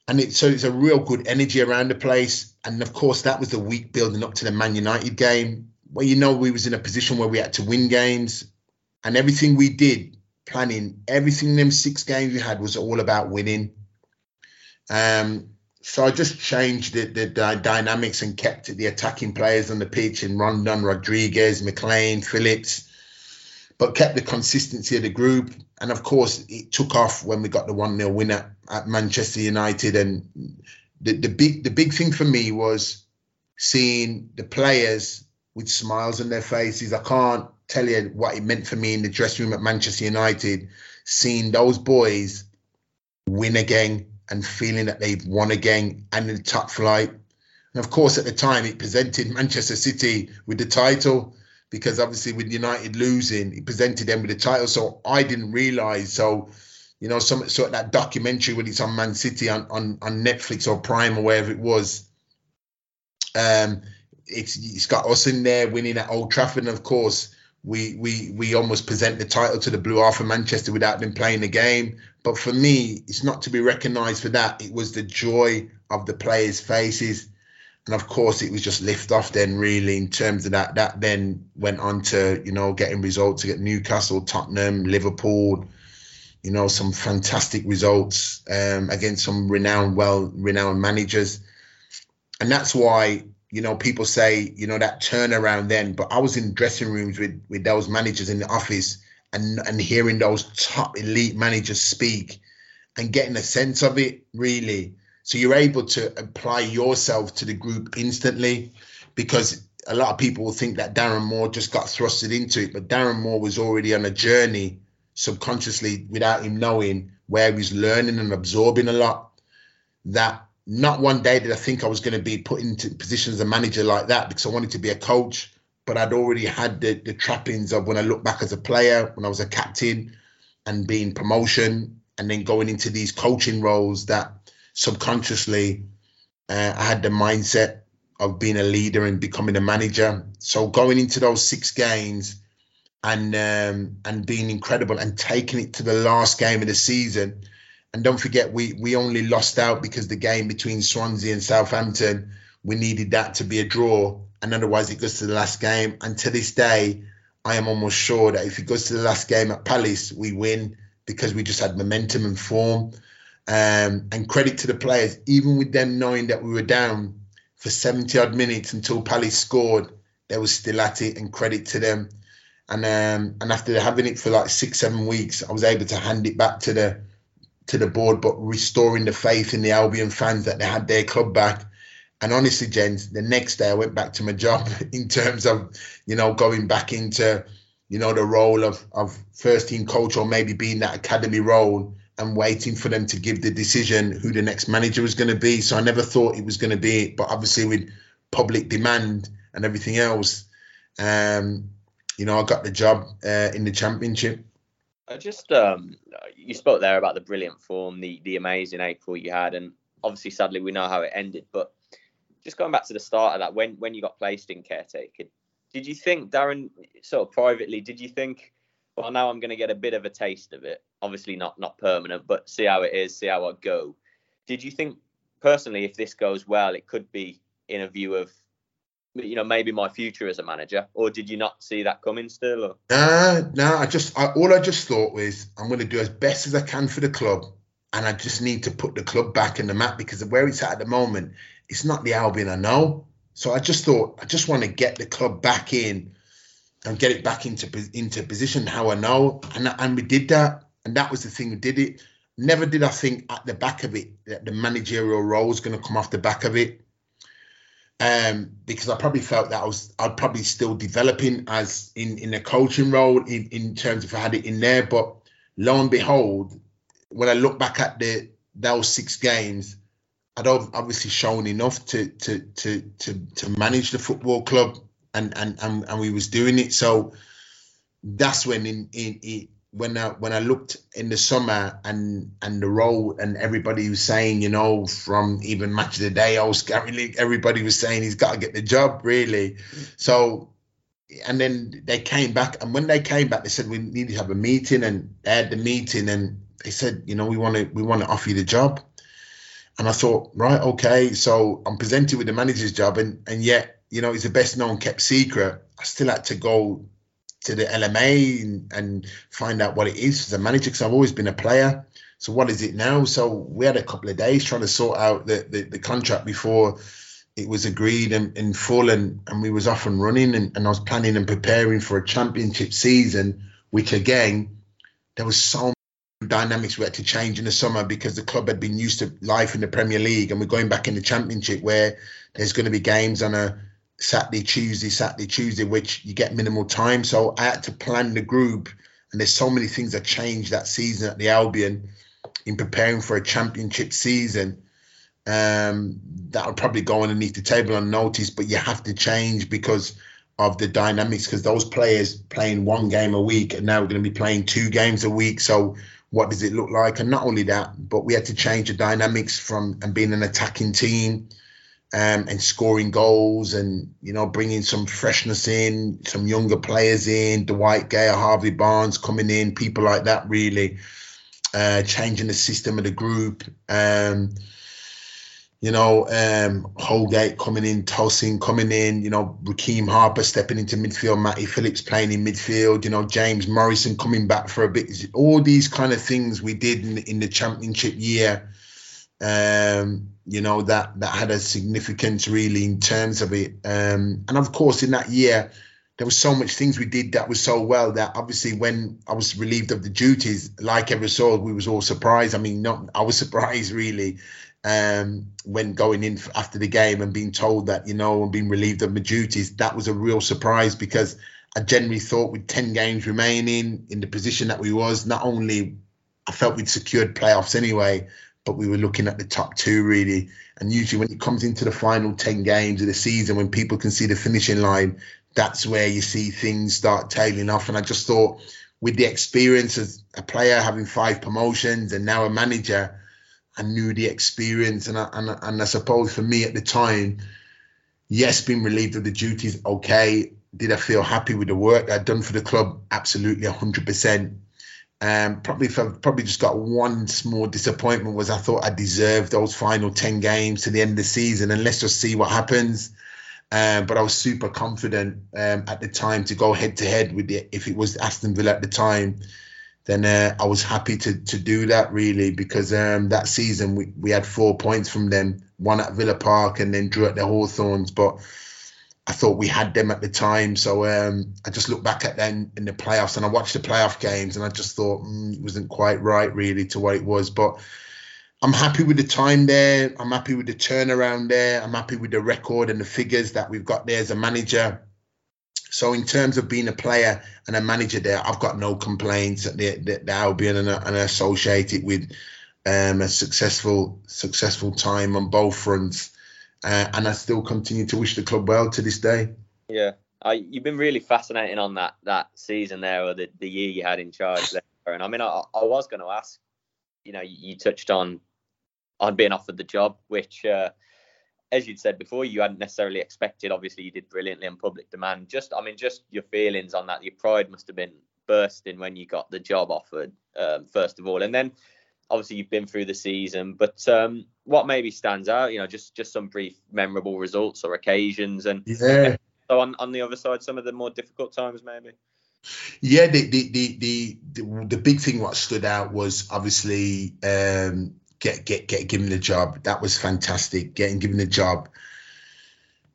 And it, so it's a real good energy around the place. And of course, that was the week building up to the Man United game well, you know, we was in a position where we had to win games, and everything we did, planning everything them six games we had was all about winning. Um, so I just changed the, the, the, dynamics and kept the attacking players on the pitch in Rondon, Rodriguez, McClean, Phillips, but kept the consistency of the group. And of course, it took off when we got the 1 0 win at, at Manchester United. And the, the big the big thing for me was seeing the players with smiles on their faces. I can't tell you what it meant for me in the dressing room at Manchester United, seeing those boys win again and feeling that they've won again and in the top flight. And of course, at the time, it presented Manchester City with the title because obviously with United losing, it presented them with the title. So I didn't realise. So, you know, some sort of that documentary when it's on Man City on, on, on Netflix or Prime or wherever it was. Um, it's it's got us in there winning at Old Trafford, and of course we we we almost present the title to the Blue Half of Manchester without them playing the game. But for me, it's not to be recognised for that. It was the joy of the players' faces, and of course it was just lift off then really in terms of that that then went on to you know getting results to get newcastle tottenham liverpool you know some fantastic results um, against some renowned well renowned managers. And that's why you know people say you know that turnaround then but i was in dressing rooms with with those managers in the office and and hearing those top elite managers speak and getting a sense of it really so you're able to apply yourself to the group instantly because a lot of people will think that Darren Moore just got thrusted into it, but Darren Moore was already on a journey subconsciously without him knowing where he's learning and absorbing a lot. That not one day did I think I was going to be put into position as a manager like that because I wanted to be a coach, but I'd already had the, the trappings of when I look back as a player, when I was a captain and being promotion and then going into these coaching roles that subconsciously, uh, I had the mindset of being a leader and becoming a manager. So going into those six games and um, and being incredible and taking it to the last game of the season. And don't forget, we we only lost out because the game between Swansea and Southampton, we needed that to be a draw, and otherwise it goes to the last game. And to this day, I am almost sure that if it goes to the last game at Palace, we win because we just had momentum and form. Um, and credit to the players, even with them knowing that we were down for 70 odd minutes until Palace scored, they were still at it. And credit to them. And um, and after having it for like six, seven weeks, I was able to hand it back to the to the board, but restoring the faith in the Albion fans that they had their club back. And honestly, Jens, the next day I went back to my job in terms of, you know, going back into, you know, the role of of first team coach or maybe being that academy role and waiting for them to give the decision who the next manager was going to be. So I never thought it was going to be, but obviously with public demand and everything else, um, you know, I got the job uh, in the championship. I just um, you spoke there about the brilliant form, the the amazing April you had, and obviously, sadly, we know how it ended. But just going back to the start of that, when when you got placed in caretaker, did you think, Darren, sort of privately, did you think, well, now I'm going to get a bit of a taste of it? Obviously, not not permanent, but see how it is, see how I go. Did you think personally, if this goes well, it could be in a view of you know maybe my future as a manager or did you not see that coming still or? nah nah i just I, all i just thought was i'm going to do as best as i can for the club and i just need to put the club back in the map because of where it's at at the moment it's not the albion i know so i just thought i just want to get the club back in and get it back into into position how i know. And and we did that and that was the thing we did it. Never did i think at the back of it that the managerial role was going to come off the back of it. Um, because I probably felt that I was I'd probably still developing as in in a coaching role in in terms of I had it in there. But lo and behold, when I look back at the those six games, I'd obviously shown enough to to to to to manage the football club, and and and, and we was doing it. So that's when in in, in when I when I looked in the summer and and the role and everybody was saying, you know, from even match of the day, I was Gary League, everybody was saying he's got to get the job, really. So and then they came back and when they came back they said we need to have a meeting and they had the meeting and they said, you know, we want to we want to offer you the job. And I thought, right, okay. So I'm presented with the manager's job and and yet, you know, it's the best known kept secret. I still had to go to the LMA and, and find out what it is as a manager because I've always been a player. So what is it now? So we had a couple of days trying to sort out the, the, the contract before it was agreed in, in full and, and we was off and running and, and I was planning and preparing for a championship season, which again, there was so many dynamics we had to change in the summer because the club had been used to life in the Premier League and we're going back in the championship where there's going to be games on a Saturday, Tuesday, Saturday, Tuesday, which you get minimal time. So I had to plan the group, and there's so many things that changed that season at the Albion in preparing for a championship season. Um, that would probably go underneath the table unnoticed, but you have to change because of the dynamics. Because those players playing one game a week and now we're going to be playing two games a week. So what does it look like? And not only that, but we had to change the dynamics from and being an attacking team um, and scoring goals and you know bringing some freshness in, some younger players in, Dwight Gayle, Harvey Barnes coming in, people like that really uh, changing the system of the group. Um, you know, um, Holgate coming in, Tosin coming in, you know, Rekeem Harper stepping into midfield, Matty Phillips playing in midfield, you know, James Morrison coming back for a bit. All these kind of things we did in, in the championship year, um, you know, that that had a significance really in terms of it. Um, and of course, in that year, there was so much things we did that was so well that obviously when I was relieved of the duties, like every saw, we was all surprised. I mean, not I was surprised really um, when going in after the game and being told that you know and being relieved of my duties, that was a real surprise because I generally thought with ten games remaining in the position that we was, not only I felt we'd secured playoffs anyway, but we were looking at the top two really. And usually when it comes into the final ten games of the season, when people can see the finishing line, that's where you see things start tailing off. And I just thought with the experience as a player having five promotions and now a manager I knew the experience, and I, and and I suppose for me at the time, yes, being relieved of the duties, okay. Did I feel happy with the work I'd done for the club? Absolutely, hundred percent. Um, probably felt, probably just got one small disappointment was I thought I deserved those final ten games to the end of the season, and let's just see what happens. Um, but I was super confident um, at the time to go head to head with the if it was Aston Villa at the time then uh, I was happy to to do that really because um, that season we, we had four points from them, one at Villa Park and then drew at the Hawthorns. But I thought we had them at the time, so um, I just looked back at them in the playoffs and I watched the playoff games and I just thought mm, it wasn't quite right really to what it was. But I'm happy with the time there. I'm happy with the turnaround there. I'm happy with the record and the figures that we've got there as a manager. So in terms of being a player and a manager there, I've got no complaints that the, the, the Albion and, and associated with um, a successful successful time on both fronts. Uh, and I still continue to wish the club well to this day. Yeah, I, you've been really fascinating on that that season there, or the, the year you had in charge there. And I mean, I, I was going to ask, you know, you, touched on on being offered the job, which uh, as you'd said before, you hadn't necessarily expected. Obviously, you did brilliantly on public demand. Just, I mean, just your feelings on that. Your pride must have been bursting when you got the job offered, um, first of all, and then obviously you've been through the season. But um, what maybe stands out, you know, just just some brief memorable results or occasions, and yeah. So on on the other side, some of the more difficult times, maybe. Yeah, the the the the, the, the big thing what stood out was obviously um, get get get given the job. That was fantastic. Getting given the job,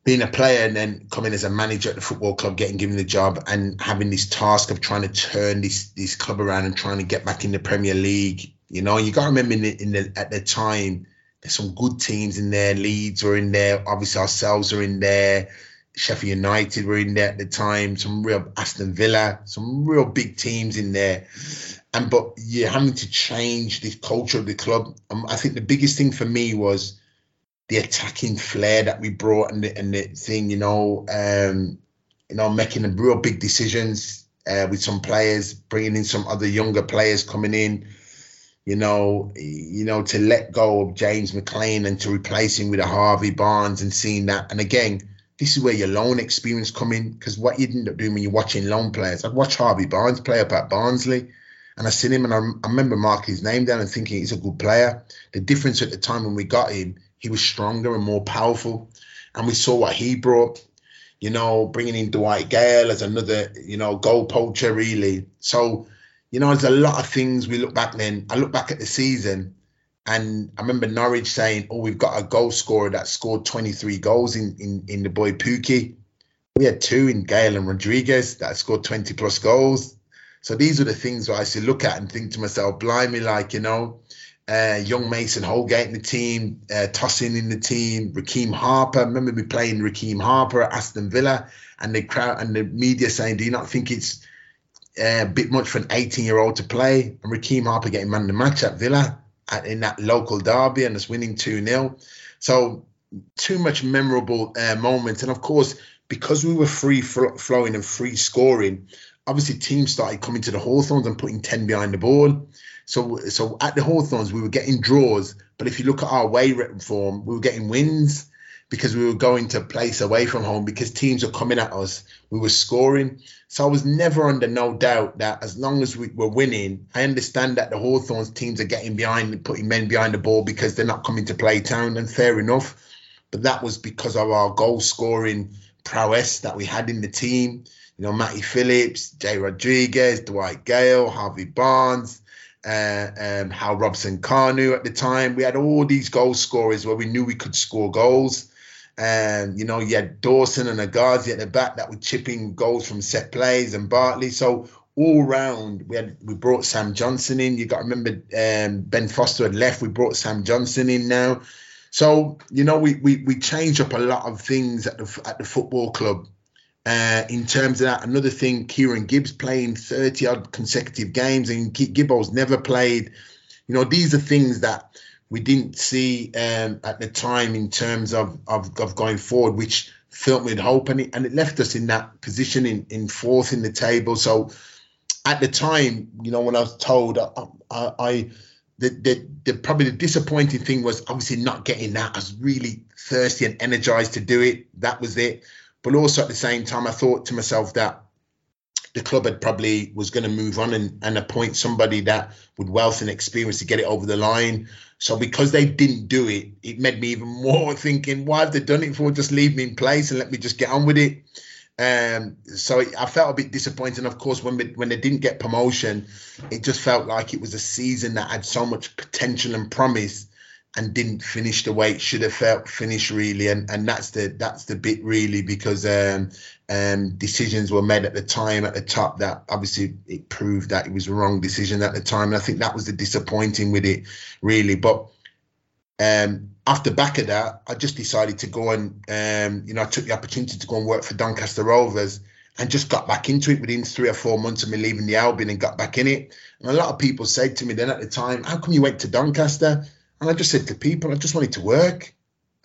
being a player, and then coming as a manager at the football club, getting given the job, and having this task of trying to turn this this club around and trying to get back in the Premier League. You know, you got to remember in the, in the at the time, there's some good teams in there. Leeds were in there. Obviously, ourselves are in there. Sheffield United were in there at the time. Some real Aston Villa, some real big teams in there and but you're having to change the culture of the club. Um, I think the biggest thing for me was the attacking flair that we brought and the, and the thing, you know, um, you know, making the real big decisions uh, with some players, bringing in some other younger players coming in. You know, you know, to let go of James McClean and to replace him with a Harvey Barnes and seeing that. And again, this is where your loan experience come in because what you end up doing when you're watching loan players, I'd watch Harvey Barnes play up at Barnsley and I seen him and I, I remember marking his name down and thinking he's a good player. The difference at the time when we got him, he was stronger and more powerful. And we saw what he brought, you know, bringing in Dwight Gayle as another, you know, goal poacher, really. So, you know, there's a lot of things we look back then. I look back at the season and I remember Norwich saying, oh, we've got a goal scorer that scored 23 goals in, in, in the boy Pukki. We had two in Gayle and Rodriguez that scored 20 plus goals. So these are the things that I used to look at and think to myself, blimey, like, you know, uh, young Mason Holgate in the team, uh, Tosin in the team, Rekeem Harper. Remember me playing Rekeem Harper at Aston Villa, and the crowd and the media saying, "Do you not think it's a bit much for an 18-year-old to play?" And Rekeem Harper getting man of the match at Villa at, in that local derby and us winning 2-0. So too much memorable uh, moments, and of course because we were free flowing and free scoring obviously teams started coming to the Hawthorns and putting 10 behind the ball. So so at the Hawthorns, we were getting draws. But if you look at our away form, we were getting wins because we were going to place away from home because teams were coming at us. We were scoring. So I was never under no doubt that as long as we were winning, I understand that the Hawthorns teams are getting behind, putting men behind the ball because they're not coming to play town, and fair enough. But that was because of our goal scoring prowess that we had in the team. You know, Matty Phillips, Jay Rodriguez, Dwight Gayle, Harvey Barnes, uh, um, Hal Robson-Kanu at the time. We had all these goal scorers where we knew we could score goals. And you know, you had Dawson and Hegazi at the back that were chipping goals from set plays and Bartley. So all round, we had we brought Sam Johnstone in. You got to remember um, Ben Foster had left. We brought Sam Johnstone in now. So you know, we we we changed up a lot of things at the at the football club. Uh, in terms of that, another thing, Kieran Gibbs playing 30 odd consecutive games, and Gibbo's never played. You know, these are things that we didn't see um, at the time in terms of, of, of going forward, which filled me with hope, and it, and it left us in that position in, in fourth in the table. So at the time, you know, when I was told, I, I, I the, the, the probably the disappointing thing was obviously not getting that. I was really thirsty and energized to do it. That was it. But also at the same time, I thought to myself that the club had probably was going to move on and, and appoint somebody that with wealth and experience to get it over the line. So because they didn't do it, it made me even more thinking, why have they done it for? Just leave me in place and let me just get on with it. Um, so I felt a bit disappointed. Of course, when we, when they didn't get promotion, it just felt like it was a season that had so much potential and promise, and didn't finish the way it should have felt finished really. And and that's the that's the bit really because um, um, decisions were made at the time at the top that obviously it proved that it was a wrong decision at the time. And I think that was the disappointing with it really. But um, after back of that, I just decided to go and, um, you know, I took the opportunity to go and work for Doncaster Rovers and just got back into it within three or four months of me leaving the Albion and got back in it. And a lot of people said to me then at the time, how come you went to Doncaster? And I just said to people, I just wanted to work.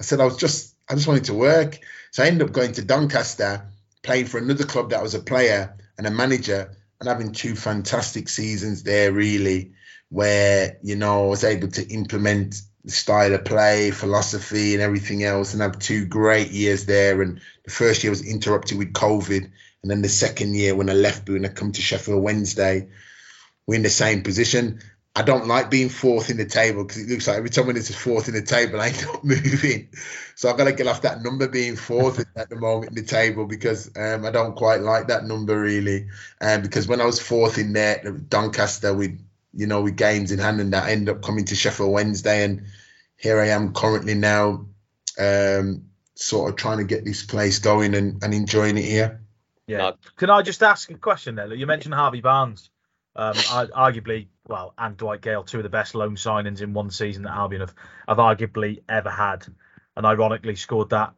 I said, I was just, I just wanted to work. So I ended up going to Doncaster, playing for another club that was a player and a manager and having two fantastic seasons there, really, where, you know, I was able to implement the style of play, philosophy, and everything else, and have two great years there. And the first year was interrupted with COVID, and then the second year when I left Boone, I come to Sheffield Wednesday, we're in the same position. I don't like being fourth in the table because it looks like every time when it's fourth in the table, I end up moving. So I've got to get off that number being fourth at the moment in the table because um, I don't quite like that number really. Um, because when I was fourth in there, Doncaster with you know, with games in hand and that, I ended up coming to Sheffield Wednesday, and here I am currently now, um, sort of trying to get this place going and, and enjoying it here. Yeah. Can I just ask a question there? You mentioned Harvey Barnes, um, arguably, well, and Dwight Gayle, two of the best loan signings in one season that Albion have, have arguably ever had, and ironically scored that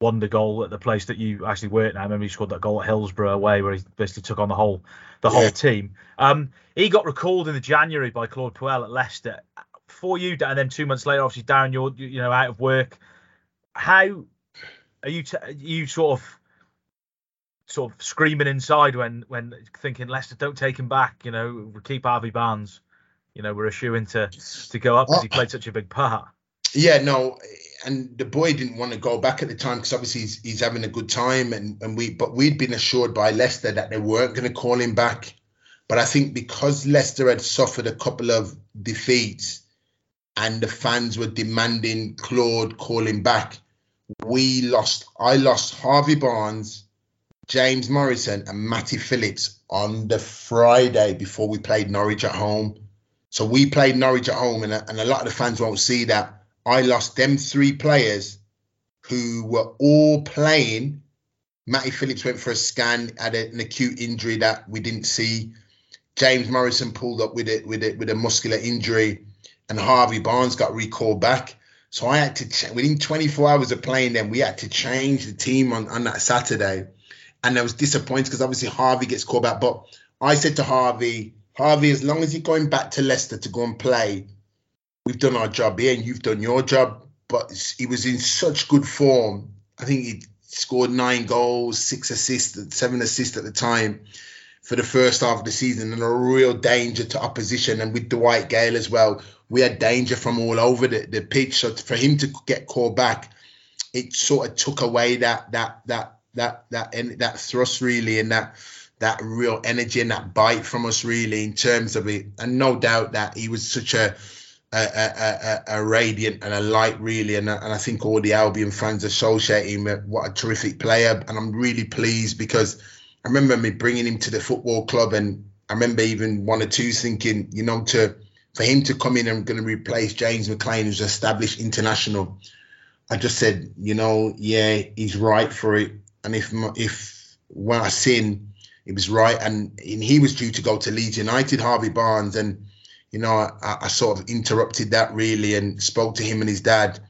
wonder goal at the place that you actually worked now. I remember he scored that goal at Hillsborough away where he basically took on the whole the yeah. whole team. Um, he got recalled in the January by Claude Puel at Leicester. For you, and then two months later, obviously Darren, you're you know out of work. How are you? T- are you sort of sort of screaming inside when when thinking Leicester don't take him back. You know, we keep Harvey Barnes. You know, we're a shoe into to go up because he oh. played such a big part. Yeah, no, and the boy didn't want to go back at the time because obviously he's, he's having a good time, and, and we but we'd been assured by Leicester that they weren't going to call him back. But I think because Leicester had suffered a couple of defeats, and the fans were demanding Claude calling back, we lost. I lost Harvey Barnes, James Morrison, and Matty Phillips on the Friday before we played Norwich at home. So we played Norwich at home, and a, and a lot of the fans won't see that I lost them three players who were all playing. Matty Phillips went for a scan, had an acute injury that we didn't see. James Morrison pulled up with it with it with a muscular injury, and Harvey Barnes got recalled back. So I had to ch- within 24 hours of playing them, we had to change the team on, on that Saturday, and I was disappointed because obviously Harvey gets called back. But I said to Harvey, Harvey, as long as you're going back to Leicester to go and play, we've done our job here and you've done your job. But he was in such good form. I think he scored nine goals, six assists, seven assists at the time for the first half of the season and a real danger to opposition. And with Dwight Gayle as well, we had danger from all over the, the pitch. So for him to get called back, it sort of took away that that that that that that, that thrust really and that that real energy and that bite from us really in terms of it. And no doubt that he was such a a, a, a, a radiant and a light really. And, and I think all the Albion fans associate him with what a terrific player. And I'm really pleased because I remember me bringing him to the football club and I remember even one or two thinking you know to for him to come in and going to replace James McClean who's established international I just said you know yeah he's right for it and if if when I seen it was right, and, and he was due to go to Leeds United, Harvey Barnes, and you know I, I, sort of interrupted that really and spoke to him and his dad.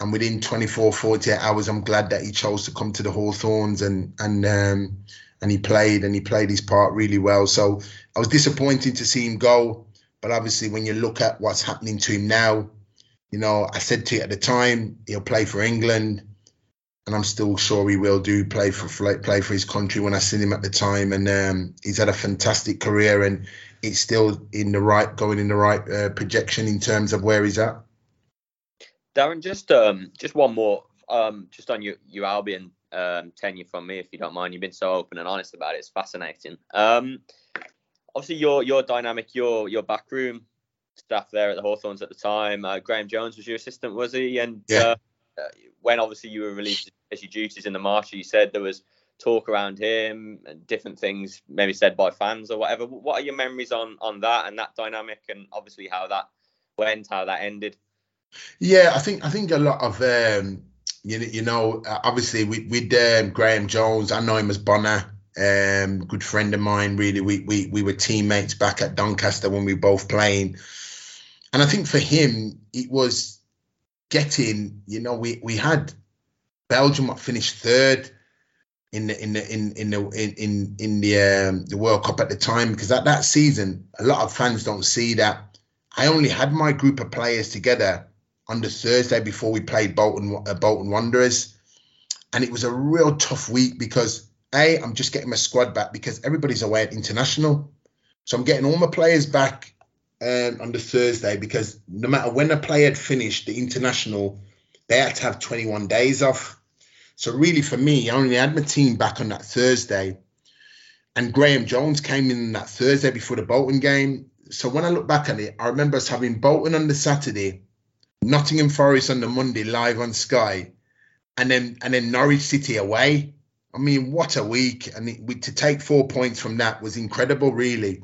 And within 24, 48 hours, I'm glad that he chose to come to the Hawthorns and and um, and he played and he played his part really well. So I was disappointed to see him go, but obviously when you look at what's happening to him now, you know I said to you at the time he'll play for England and I'm still sure he will do play for play for his country when I seen him at the time, and um, he's had a fantastic career, and it's still in the right going in the right uh, projection in terms of where he's at. Darren, just um, just one more, um, just on your your Albion um, tenure from me, if you don't mind. You've been so open and honest about it. It's fascinating. Um, obviously, your your dynamic, your your backroom staff there at the Hawthorns at the time. Uh, Graeme Jones was your assistant, was he? And yeah. Uh, when obviously you were released as your duties in the marshal, you said there was talk around him and different things maybe said by fans or whatever. What are your memories on on that and that dynamic and obviously how that went, how that ended? Yeah, I think I think a lot of um, you you know obviously with with um, Graeme Jones, I know him as Bonner. Um, good friend of mine, really. We, we we were teammates back at Doncaster when we were both playing, and I think for him it was getting, you know, we we had Belgium finished third in the in the in in the in in the um, the World Cup at the time because at that season a lot of fans don't see that. I only had my group of players together on the Thursday before we played Bolton uh, Bolton Wanderers, and it was a real tough week because a I'm just getting my squad back because everybody's away at international, so I'm getting all my players back um, on the Thursday because no matter when a player had finished the international, they had to have 21 days off. So really, for me, I only had my team back on that Thursday, and Graeme Jones came in that Thursday before the Bolton game. So when I look back at it, I remember us having Bolton on the Saturday, Nottingham Forest on the Monday live on Sky, and then and then Norwich City away. I mean, what a week! And it, to take four points from that was incredible, really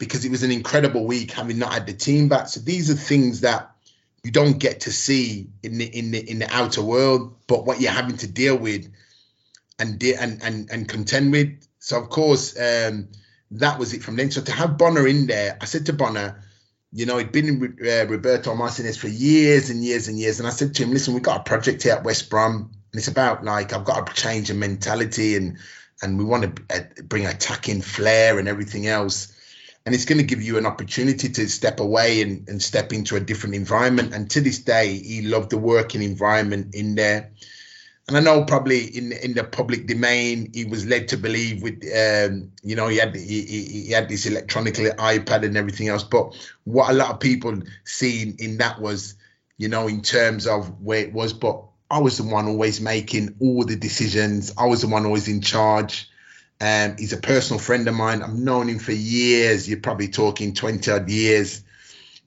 because it was an incredible week having not had the team back. So these are things that you don't get to see in the in the in the outer world, but what you're having to deal with and de- and and and contend with. So of course, um, that was it from then. So to have Bonner in there, I said to Bonner, you know, he'd been with uh, Roberto Martinez for years and years and years, and I said to him, listen, we've got a project here at West Brom, and it's about like I've got to change the mentality and and we want to uh, bring attacking flair and everything else and it's going to give you an opportunity to step away and, and step into a different environment. And to this day, he loved the working environment in there. And I know probably in in the public domain, he was led to believe with, um, you know, he had he, he had this electronic iPad and everything else. But what a lot of people seen in that was, you know, in terms of where it was. But I was the one always making all the decisions. I was the one always in charge. Um, he's a personal friend of mine. I've known him for years. You're probably talking 20 odd years.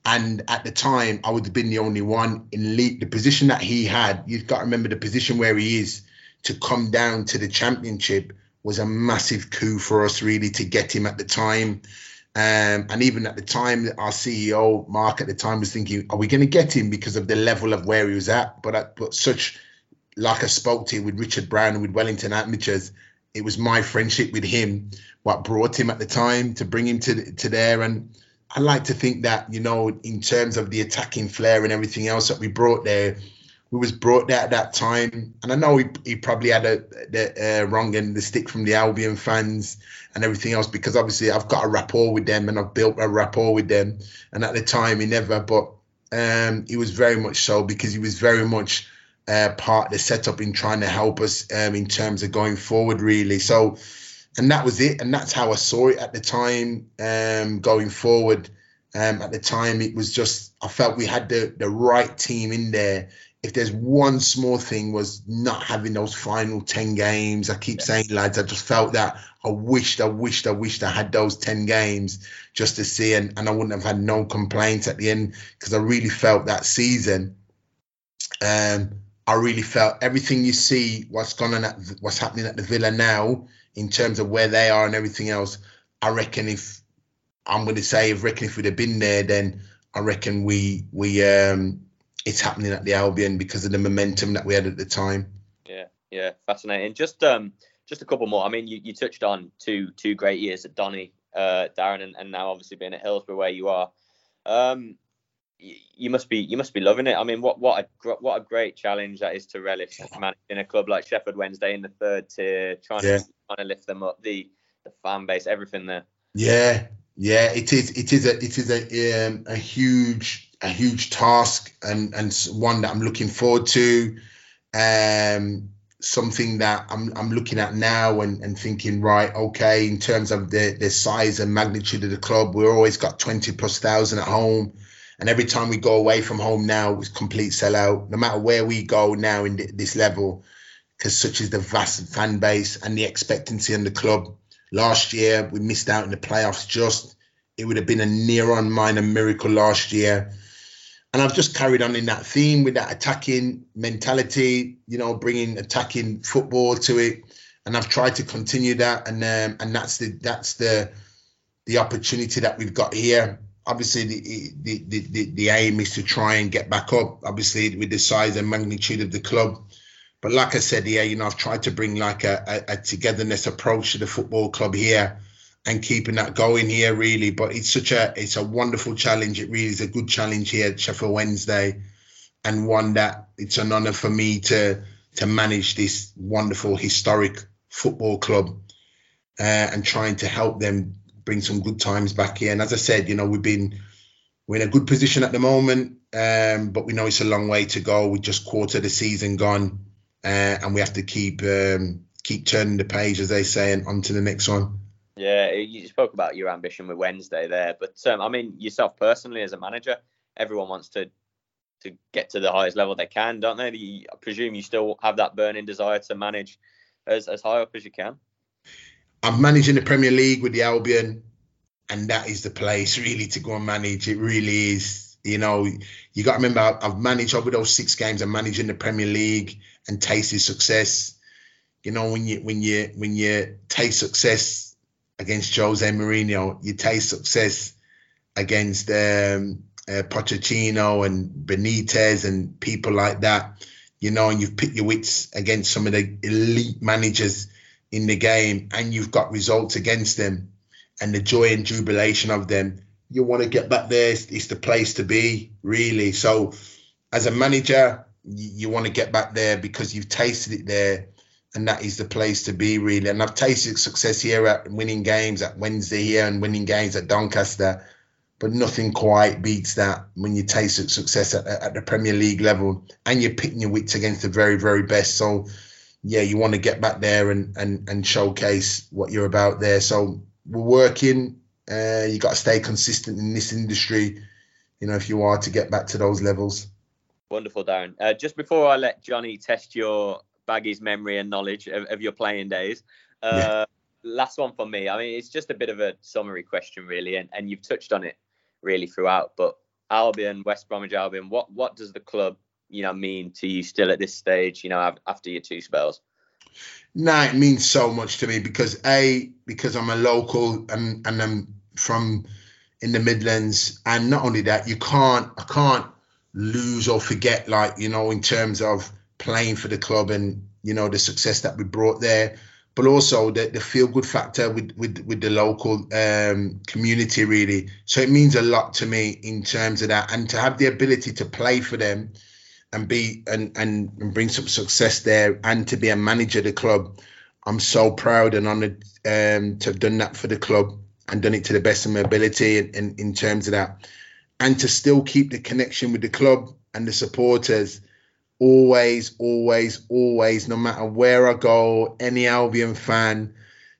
And at the time, I would have been the only one in league. The position that he had, you've got to remember the position where he is to come down to the championship was a massive coup for us, really, to get him at the time. Um, and even at the time, our CEO Mark at the time was thinking, "Are we going to get him because of the level of where he was at?" But at, but such, like I spoke to with Richard Brown and with Wellington Amateurs, it was my friendship with him what brought him at the time to bring him to to there. And I like to think that you know in terms of the attacking flair and everything else that we brought there we was brought there at that time. And I know he, he probably had a the uh, wrong end the stick from the Albion fans and everything else because obviously I've got a rapport with them and I've built a rapport with them. And at the time he never but um, he was very much so because he was very much uh, part of the setup in trying to help us um, in terms of going forward, really. So, and that was it, and that's how I saw it at the time. Um, going forward, um, at the time, it was just I felt we had the the right team in there if there's one small thing was not having those final 10 games. I keep saying, lads, I just felt that I wished, I wished, I wished I had those 10 games just to see, and, and I wouldn't have had no complaints at the end because I really felt that season. Um, I really felt everything you see, what's going on, at, what's happening at the Villa now in terms of where they are and everything else. I reckon if I'm going to say, if reckon if we'd have been there, then I reckon we we um it's happening at the Albion because of the momentum that we had at the time. Yeah, yeah, fascinating. Just um just a couple more. I mean, you, you touched on two two great years at Donny, uh, Darren, and, and now obviously being at Hillsborough where you are. Um, you must be you must be loving it. I mean, what what a what a great challenge that is to relish managing a club like Sheffield Wednesday in the third tier, trying yeah. to trying to lift them up, the the fan base, everything there. Yeah, yeah, it is. It is a it is a um, a huge a huge task and and one that I'm looking forward to. Um, something that I'm I'm looking at now and, and thinking right, okay, in terms of the the size and magnitude of the club, we've always got 20 plus thousand at home. And every time we go away from home now, it's complete sellout. No matter where we go now in this level, because such is the vast fan base and the expectancy on the club. Last year, we missed out in the playoffs just. It would have been a near on minor miracle last year. And I've just carried on in that theme with that attacking mentality, you know, bringing attacking football to it. And I've tried to continue that. And um, and that's the that's the the opportunity that we've got here. Obviously, the, the the, the aim is to try and get back up. Obviously, with the size and magnitude of the club, but like I said, yeah, you know, I've tried to bring like a, a, a, togetherness approach to the football club here and keeping that going here really. But it's such a it's a wonderful challenge. It really is a good challenge here at Sheffield Wednesday and one that it's an honour for me to to manage this wonderful historic football club uh, and trying to help them bring some good times back here. And as I said, you know, we've been we're in a good position at the moment, um, but we know it's a long way to go. We just quarter the season gone uh, and we have to keep um, keep turning the page, as they say, and on to the next one. Yeah, you spoke about your ambition with Wednesday there, but um, I mean yourself personally as a manager, everyone wants to to get to the highest level they can, don't they? I presume you still have that burning desire to manage as, as high up as you can. I'm managing the Premier League with the Albion, and that is the place really to go and manage. It really is. You know, you got to remember I've managed over those six games. I'm managing the Premier League and tasted success. You know, when you when you when you taste success against Jose Mourinho, you taste success against um, uh, Pochettino and Benitez and people like that. You know, and you've put your wits against some of the elite managers in the game, and you've got results against them, and the joy and jubilation of them. You want to get back there. It's, it's the place to be, really. So, as a manager, you, you want to get back there because you've tasted it there and that is the place to be really and i've tasted success here at winning games at wednesday here and winning games at doncaster but nothing quite beats that when you taste success at, at the premier league level and you're pitting your wits against the very very best so yeah you want to get back there and and, and showcase what you're about there so we're working uh, you got to stay consistent in this industry you know if you are to get back to those levels Wonderful, Darren. Uh, just before I let Johnny test your Baggy's memory and knowledge of, of your playing days, uh, yeah. last one for me. I mean, it's just a bit of a summary question, really, and, and you've touched on it really throughout. But Albion, West Bromwich Albion, what what does the club, you know, mean to you still at this stage? You know, after your two spells. No, it means so much to me because a because I'm a local and and I'm from in the Midlands, and not only that, you can't I can't lose or forget, like, you know, in terms of playing for the club and, you know, the success that we brought there, but also the, the feel good factor with, with, with the local um, community, really. So it means a lot to me in terms of that. And to have the ability to play for them and be and, and, and bring some success there and to be a manager of the club, I'm so proud and honoured um, to have done that for the club and done it to the best of my ability in, in, in terms of that and to still keep the connection with the club and the supporters always, always, always, no matter where I go, any Albion fan,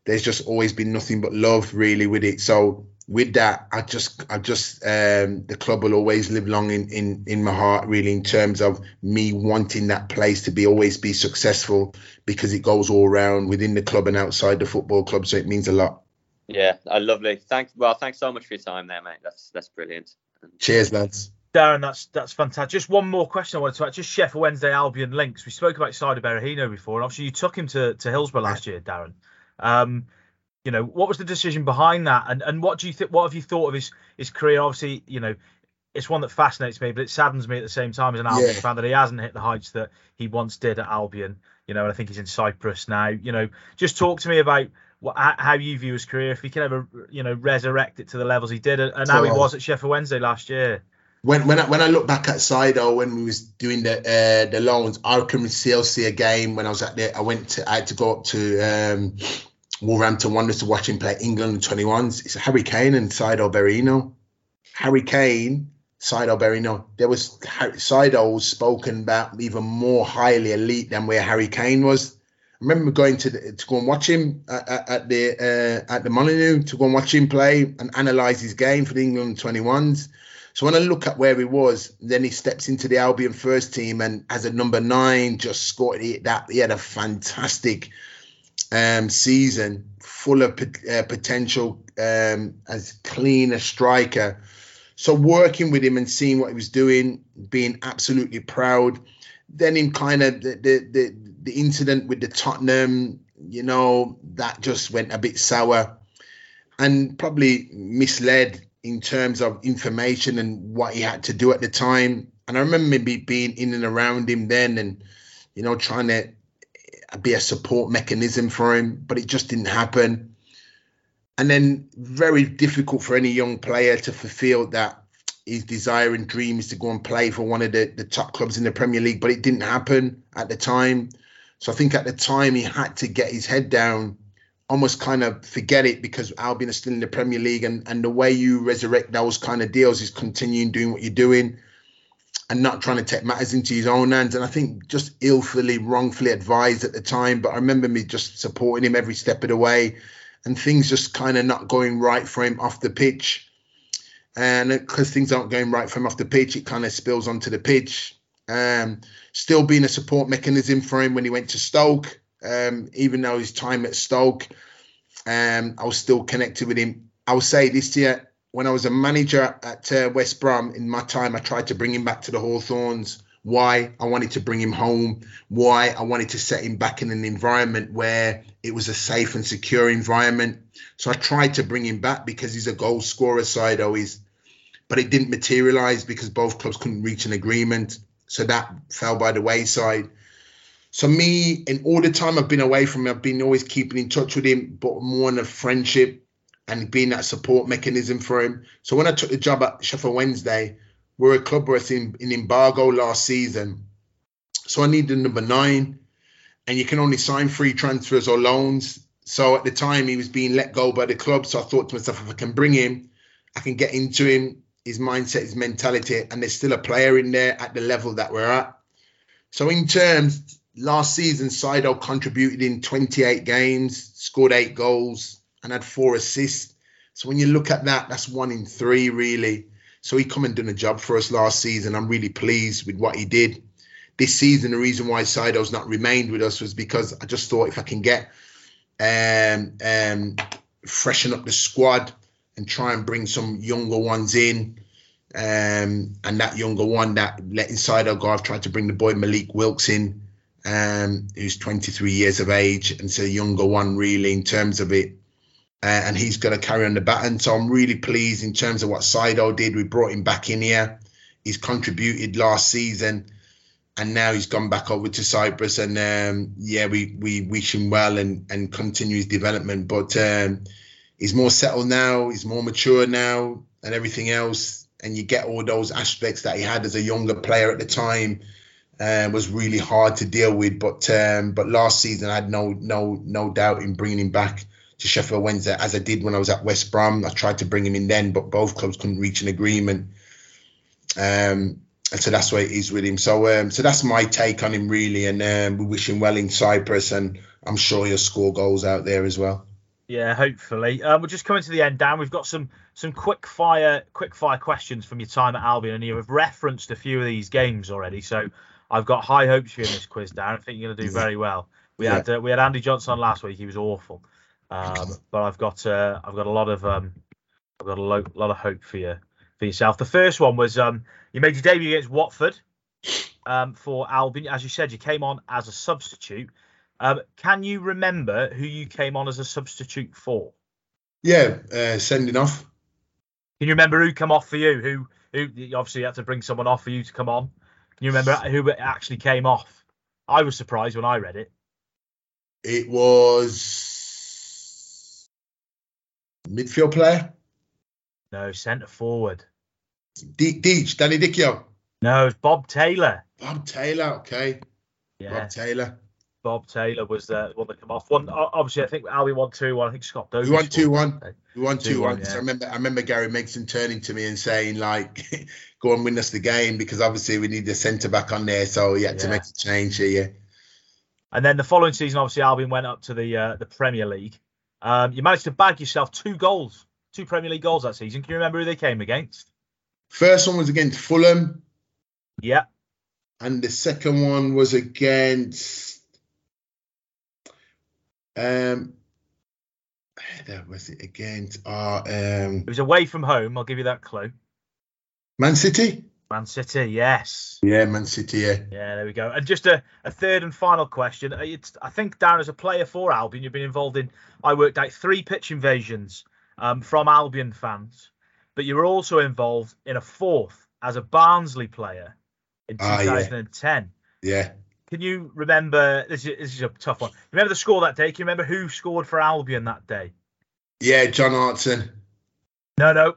there's just always been nothing but love really with it. So with that, I just, I just, um, the club will always live long in, in, in my heart, really, in terms of me wanting that place to be always be successful because it goes all around within the club and outside the football club. So it means a lot. Yeah, uh, lovely. Thanks. Well, thanks so much for your time there, mate. That's that's brilliant. Cheers, lads. Darren, that's that's fantastic. Just one more question I wanted to ask. Just Sheffield Wednesday Albion links. We spoke about Saido Berahino before, and obviously you took him to, to Hillsborough last year, Darren. Um, you know, what was the decision behind that, and and what do you think? What have you thought of his his career? Obviously, you know, it's one that fascinates me, but it saddens me at the same time as an Albion yeah. fan that he hasn't hit the heights that he once did at Albion. You know, and I think he's in Cyprus now. You know, just talk to me about what, how you view his career, if he can ever, you know, resurrect it to the levels he did, and how he was at Sheffield Wednesday last year when when I, when I look back at Saido when we was doing the uh, the loans, I can still see a game when I was at there. I went to I had to go up to um, Wolverhampton Wanderers to watch him play England 21s. It's Harry Kane and Saido Berahino. Harry Kane, Saido Berahino. There was Saido was spoken about even more highly elite than where Harry Kane was. I remember going to the, to go and watch him at, at the uh, at the Molineux to go and watch him play and analyze his game for the England 21s so when I look at where he was, then he steps into the Albion first team and as a number nine, just scored that. He had a fantastic um, season, full of uh, potential, um, as clean a striker. So working with him and seeing what he was doing, being absolutely proud. Then in kind of the the the, the incident with the Tottenham, you know, that just went a bit sour and probably misled in terms of information and what he had to do at the time. And I remember maybe being in and around him then and, you know, trying to be a support mechanism for him, but it just didn't happen. And then very difficult for any young player to fulfill that his desire and dream is to go and play for one of the, the top clubs in the Premier League, but it didn't happen at the time. So I think at the time he had to get his head down almost kind of forget it because Albion is still in the Premier League, and and the way you resurrect those kind of deals is continuing doing what you're doing, and not trying to take matters into his own hands. And I think just illfully, wrongfully advised at the time. But I remember me just supporting him every step of the way, and things just kind of not going right for him off the pitch. And because things aren't going right for him off the pitch, it kind of spills onto the pitch. Um, still being a support mechanism for him when he went to Stoke um, even though his time at Stoke, um, I was still connected with him. I will say this year, when I was a manager at uh, West Brom in my time, I tried to bring him back to the Hawthorns. Why? I wanted to bring him home. Why? I wanted to set him back in an environment where it was a safe and secure environment. So I tried to bring him back because he's a goal scorer side always, but it didn't materialize because both clubs couldn't reach an agreement. So that fell by the wayside. So me, in all the time I've been away from him, I've been always keeping in touch with him, but more on a friendship and being that support mechanism for him. So when I took the job at Sheffield Wednesday, we're a club where it's in, in embargo last season. So I needed number nine, and you can only sign free transfers or loans. So at the time he was being let go by the club. So I thought to myself, if I can bring him, I can get into him, his mindset, his mentality, and there's still a player in there at the level that we're at. So in terms last season, Saido contributed in 28 games, scored eight goals, and had four assists. So when you look at that, that's one in three, really. So he come and done a job for us last season. I'm really pleased with what he did. This season, the reason why Saido's not remained with us was because I just thought if I can get um, um, freshen up the squad and try and bring some younger ones in. Um, and that younger one that letting Saido go, I've tried to bring the boy Malik Wilks in um, who's 23 years of age, and so younger one really in terms of it. Uh, and he's going to carry on the baton. So I'm really pleased in terms of what Saido did. We brought him back in here. He's contributed last season, and now he's gone back over to Cyprus. And um, yeah, we we wish him well and and continue his development. But um, he's more settled now. He's more mature now, and everything else. And you get all those aspects that he had as a younger player at the time um, was really hard to deal with. But um, but last season I had no no no doubt in bringing him back to Sheffield Wednesday as I did when I was at West Brom. I tried to bring him in then, but both clubs couldn't reach an agreement. Um, and so that's why it is with him. So um, so that's my take on him really, and um, we wish him well in Cyprus, and I'm sure he'll score goals out there as well. Yeah, hopefully. Um, we're just coming to the end, Dan. We've got some some quick fire quick fire questions from your time at Albion, and you've referenced a few of these games already. So I've got high hopes for you in this quiz, Dan. I think you're going to do very well. We Yeah. had uh, we had Andy Johnson on last week. He was awful, um, but I've got uh, I've got a lot of um, I've got a lo- lot of hope for you for yourself. The first one was um, you made your debut against Watford um, for Albion. As you said, you came on as a substitute. Um, can you remember who you came on as a substitute for? Yeah, uh, sending off. Can you remember who come off for you? Who who you obviously had to bring someone off for you to come on. Can you remember who actually came off? I was surprised when I read it. It was midfield player. No, centre forward. De- Deech, Danny Dichio. No, it's Bob Taylor. Bob Taylor, okay. Yeah, Bob Taylor. Bob Taylor was the one that come off. One obviously, I think Albion won two one. I think Scott Dobie. We won two one. We won 2-1, yeah. I remember I remember Gary Megson turning to me and saying, like, go and win us the game because obviously we need the centre back on there. So he had to make a change here, yeah. And then the following season, obviously, Albion went up to the uh, the Premier League. Um, you managed to bag yourself two goals, two Premier League goals that season. Can you remember who they came against? First one was against Fulham, Yeah, and the second one was against um that was it against uh, um it was away from home. I'll give you that clue. Man City? Man City, yes. Yeah, Man City, yeah. Yeah, there we go. And just a, a third and final question. Uh, It's, I think, Darren, as a player for Albion, you've been involved in, I worked out three pitch invasions um, from Albion fans, but you were also involved in a fourth as a Barnsley player in Ah, yeah. 2010. Yeah. Can you remember? This is, this is a tough one. Remember the score that day? Can you remember who scored for Albion that day? Yeah, John Hartson. No, no,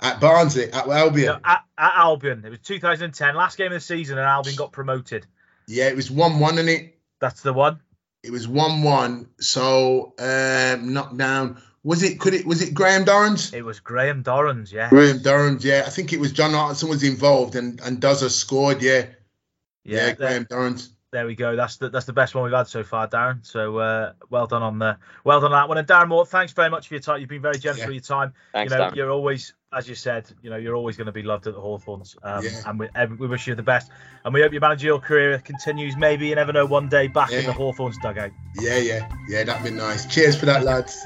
At Barnsley, at Albion. no at, at Albion. It was 2010, last game of the season, and Albion got promoted. Yeah, it was one one in it. That's the one. It was one one. So um knocked down. Was it could it was it Graham Dorrans? It was Graham Dorrans, yeah. Graham Dorrans, yeah. I think it was John Hartson was involved and and Dozer scored, yeah. Yeah, there- Graham Dorrans. There we go. That's the that's the best one we've had so far, Darren. So uh, well done on the well done on that one. And Darren Moore, thanks very much for your time. You've been very generous Yeah. with your time. Thanks, you know, Dan. you're always, as you said, you know, you're always going to be loved at the Hawthorns. Um, Yeah. And we, we wish you the best. And we hope your managerial career continues. Maybe you never know, one day back in the Hawthorns dugout. Yeah, yeah, yeah, that'd be nice. Cheers for that, lads.